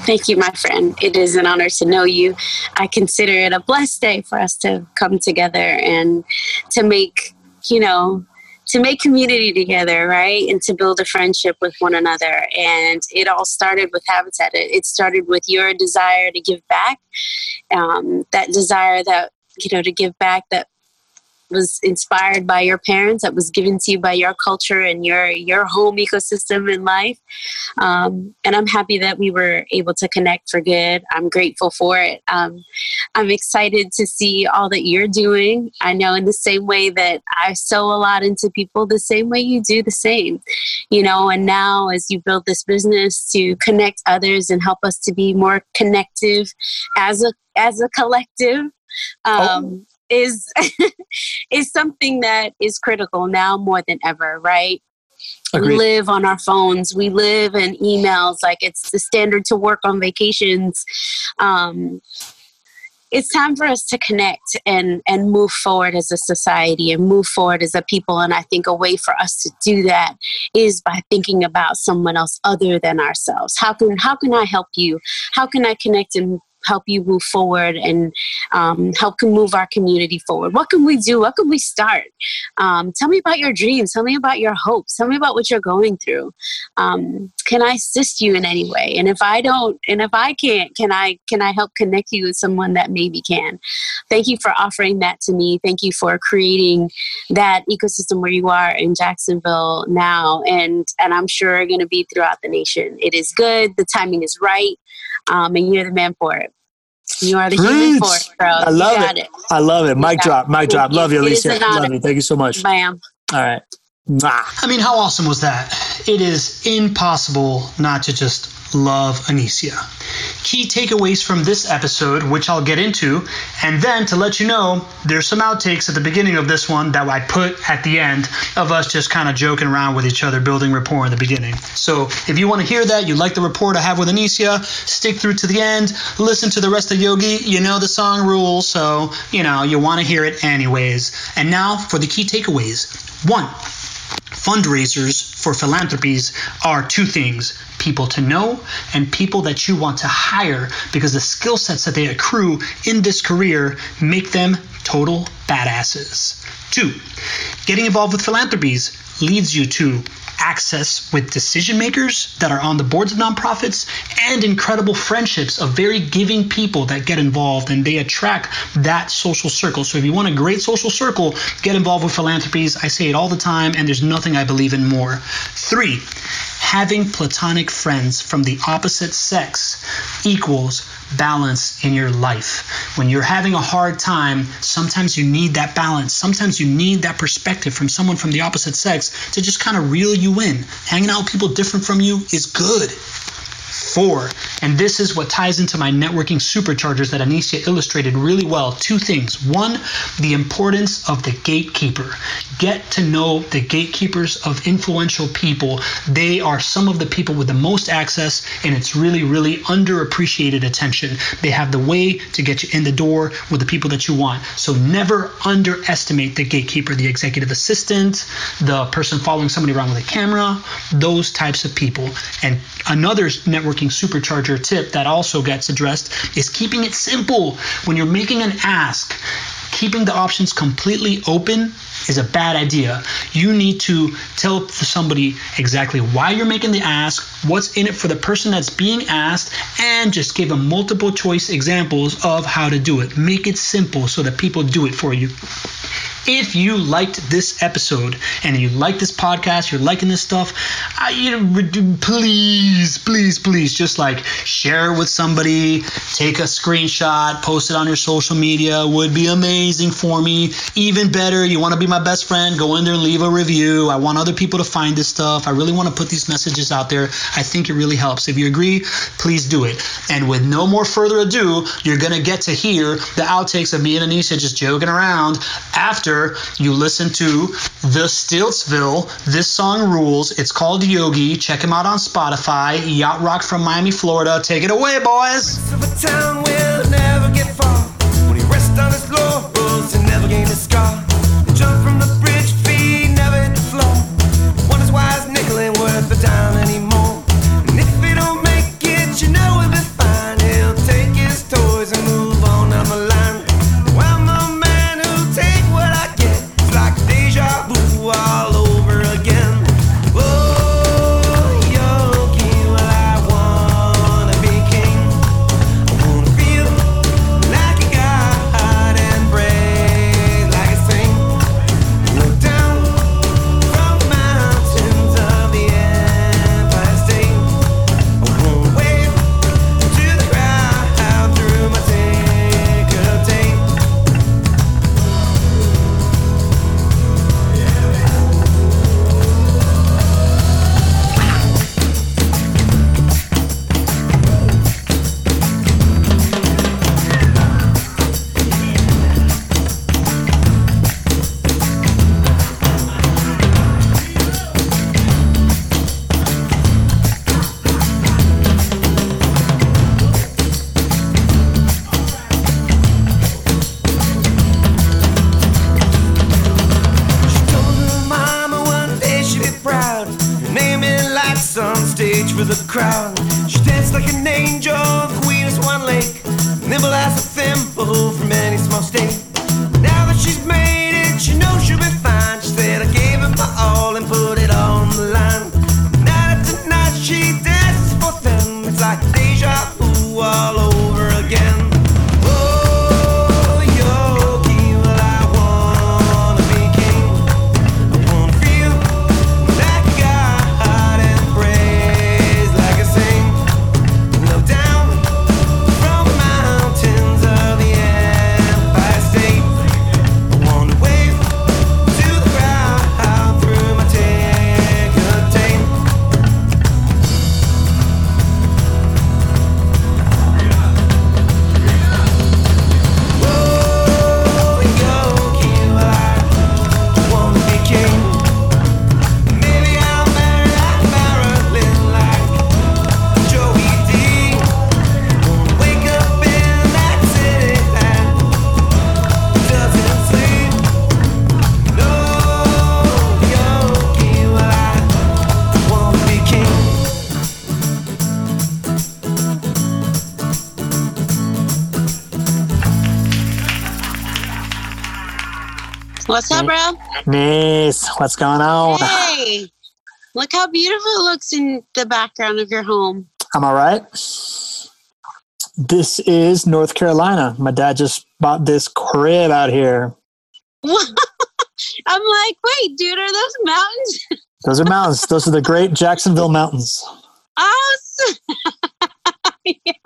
Thank you, my friend. It is an honor to know you. I consider it a blessed day for us to come together and to make, you know, to make community together, right? And to build a friendship with one another. And it all started with Habitat. It started with your desire to give back, um, that desire that, you know, to give back that was inspired by your parents, that was given to you by your culture and your your home ecosystem in life. Um, and I'm happy that we were able to connect for good. I'm grateful for it. Um, I'm excited to see all that you're doing. I know in the same way that I sow a lot into people, the same way you do the same. You know, and now as you build this business to connect others and help us to be more connective as a as a collective. Um, oh is is something that is critical now more than ever, right? Agreed. We live on our phones. We live in emails. Like it's the standard to work on vacations. Um, it's time for us to connect and and move forward as a society and move forward as a people and i think a way for us to do that is by thinking about someone else other than ourselves how can how can i help you how can i connect and help you move forward and um, help move our community forward? What can we do? What can we start? Um, tell me about your dreams. Tell me about your hopes. Tell me about what you're going through. Um, can I assist you in any way? And if I don't, and if I can't, can I can I help connect you with someone that maybe can? Thank you for offering that to me. Thank you for creating that ecosystem where you are in Jacksonville now, and and I'm sure going to be throughout the nation. It is good. The timing is right um, and you're the man for it. You are the Preach. human for it, bro. I love it. it. I love it. Mic drop. Mic drop. Love you, Anicia. Love you. Thank you so much. Bam. All right. I mean, how awesome was that? It is impossible not to just love Anicia. Key takeaways from this episode, which I'll get into, and then to let you know, there's some outtakes at the beginning of this one that I put at the end of us just kind of joking around with each other, building rapport in the beginning. So if you want to hear that, you like the rapport I have with Anicia, stick through to the end, listen to the rest of Yogi. You know the song rules, so you know you want to hear it anyways. And now for the key takeaways. One, fundraisers for philanthropies are two things people to know and people that you want to hire because the skill sets that they accrue in this career make them total badasses. Two, getting involved with philanthropies leads you to access with decision makers that are on the boards of nonprofits and incredible friendships of very giving people that get involved and they attract that social circle. So if you want a great social circle, get involved with philanthropies. I say it all the time and there's nothing I believe in more. Three, having platonic friends from the opposite sex equals balance in your life. When you're having a hard time, sometimes you need that balance. Sometimes you need that perspective from someone from the opposite sex to just kind of reel you in. Hanging out with people different from you is good And this is what ties into my networking superchargers that Anicia illustrated really well. Two things. One, the importance of the gatekeeper. Get to know the gatekeepers of influential people. They are some of the people with the most access, and it's really, really underappreciated attention. They have the way to get you in the door with the people that you want. So never underestimate the gatekeeper, the executive assistant, the person following somebody around with a camera, those types of people. And another networking supercharger tip that also gets addressed is keeping it simple. When you're making an ask, keeping the options completely open is a bad idea. You need to tell somebody exactly why you're making the ask, what's in it for the person that's being asked, and just give them multiple choice examples of how to do it. Make it simple so that people do it for you. If you liked this episode and you like this podcast, you're liking this stuff, I, you know, please, please, please, just like share it with somebody, take a screenshot, post it on your social media. Would be amazing for me. Even better, you want to be my best friend, go in there and leave a review. I want other people to find this stuff. I really want to put these messages out there. I think it really helps. If you agree, please do it. And with no more further ado, you're gonna get to hear the outtakes of me and Anicia just joking around after you listen to The Stiltsville. This song rules. It's called Yogi. Check him out on Spotify. Yacht Rock from Miami, Florida. Take it away, boys. Jump ain't Nice. What's going on? Hey, look how beautiful it looks in the background of your home. Am I right? This is North Carolina. My dad just bought this crib out here. I'm like, wait, dude, are those mountains? Those are mountains. Those are the great Jacksonville Mountains. Awesome. yeah.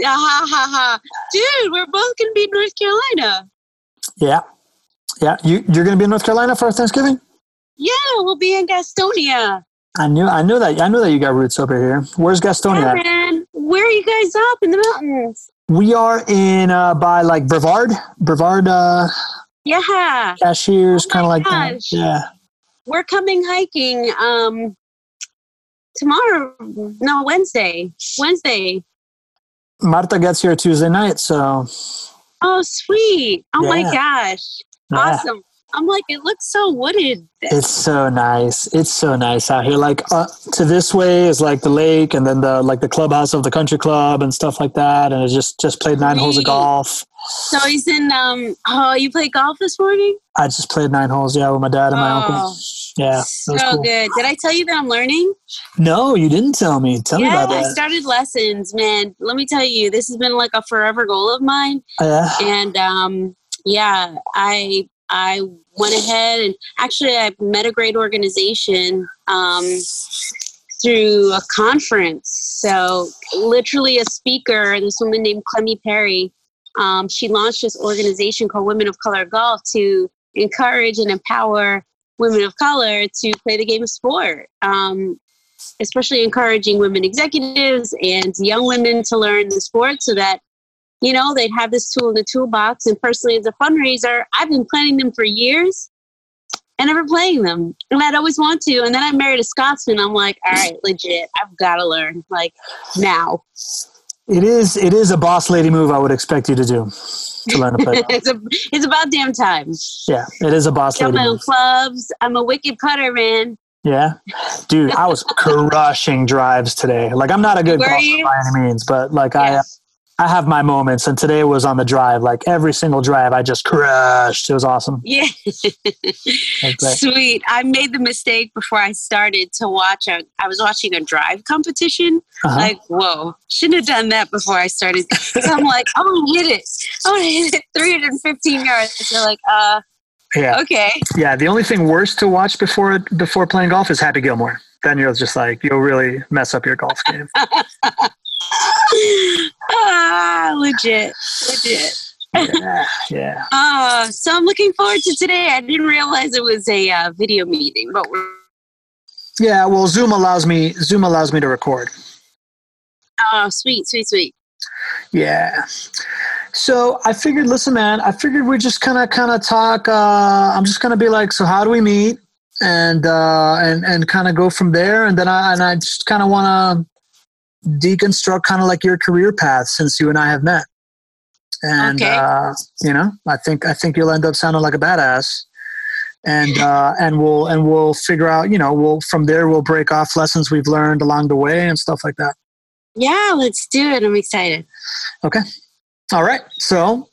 Ha ha ha. Dude, we're both going to be in North Carolina. Yeah. Yeah. You, you're going to be in North Carolina for Thanksgiving? Yeah, we'll be in Gastonia. I knew I knew that I knew that you got roots over here. Where's Gastonia? Yeah, man. Where are you guys up in the mountains? We are in uh, by like Brevard, Brevard uh, Yeah. Cashiers, Oh kind of like that. Yeah. We're coming hiking um tomorrow. No, Wednesday. Wednesday. Marta gets here Tuesday night, so Oh, sweet. Oh my gosh. Yeah. Awesome. I'm like, it looks so wooded. It's so nice. It's so nice out here. Like uh, to this way is like the lake, and then the like the clubhouse of the country club and stuff like that. And I just just played nine holes of golf. So he's in um oh, you played golf this morning? I just played nine holes, yeah, with my dad and my Oh, uncle. Yeah, so cool. good. Did I tell you that I'm learning? No, you didn't tell me. Tell me about it. yeah, I started lessons, man. Let me tell you, this has been like a forever goal of mine. yeah. and um, yeah, I I went ahead and actually I met a great organization um, through a conference. So literally a speaker, this woman named Clemmy Perry, um, she launched this organization called Women of Color Golf to encourage and empower women of color to play the game of sport. Um, especially encouraging women executives and young women to learn the sport so that you know, they'd have this tool in the toolbox. And personally, as a fundraiser, I've been planning them for years and never playing them. And I'd always want to. And then I married a Scotsman. I'm like, all right, legit, I've got to learn like now. It is it is a boss lady move I would expect you to do to learn to play. it's, a, it's about damn time. yeah, it is a boss Got lady my own move. clubs. I'm a wicked putter, man. Yeah. Dude, I was crushing drives today. Like I'm not a good Were golfer you? by any means, but like I Yeah. I have my moments and today was on the drive. Like every single drive I just crushed. It was awesome. Yeah. It was great. Sweet. I made the mistake before I started to watch a I was watching a drive competition. Uh-huh. Like, whoa, shouldn't have done that before I started. So I'm like, I want to hit it. I want to hit it 315 yards. They're like, uh, yeah. okay. Yeah. The only thing worse to watch before before playing golf is Happy Gilmore. Then you're just like you'll really mess up your golf game. ah, legit, legit. yeah. Yeah. Uh, so I'm looking forward to today. I didn't realize it was a uh, video meeting, but we're Yeah, well Zoom allows me Zoom allows me to record. oh, sweet, sweet, sweet. Yeah. So I figured, listen, man, I figured we're just kind of, kind of talk. Uh, I'm just gonna be like, so how do we meet, and uh, and and kind of go from there, and then I and I just kind of want to deconstruct kind of like your career path since you and I have met, and Okay. uh, you know, I think I think you'll end up sounding like a badass. and uh, and we'll and we'll figure out. You know, we'll from there we'll break off lessons we've learned along the way and stuff like that. Yeah, let's do it. I'm excited. Okay. All right. So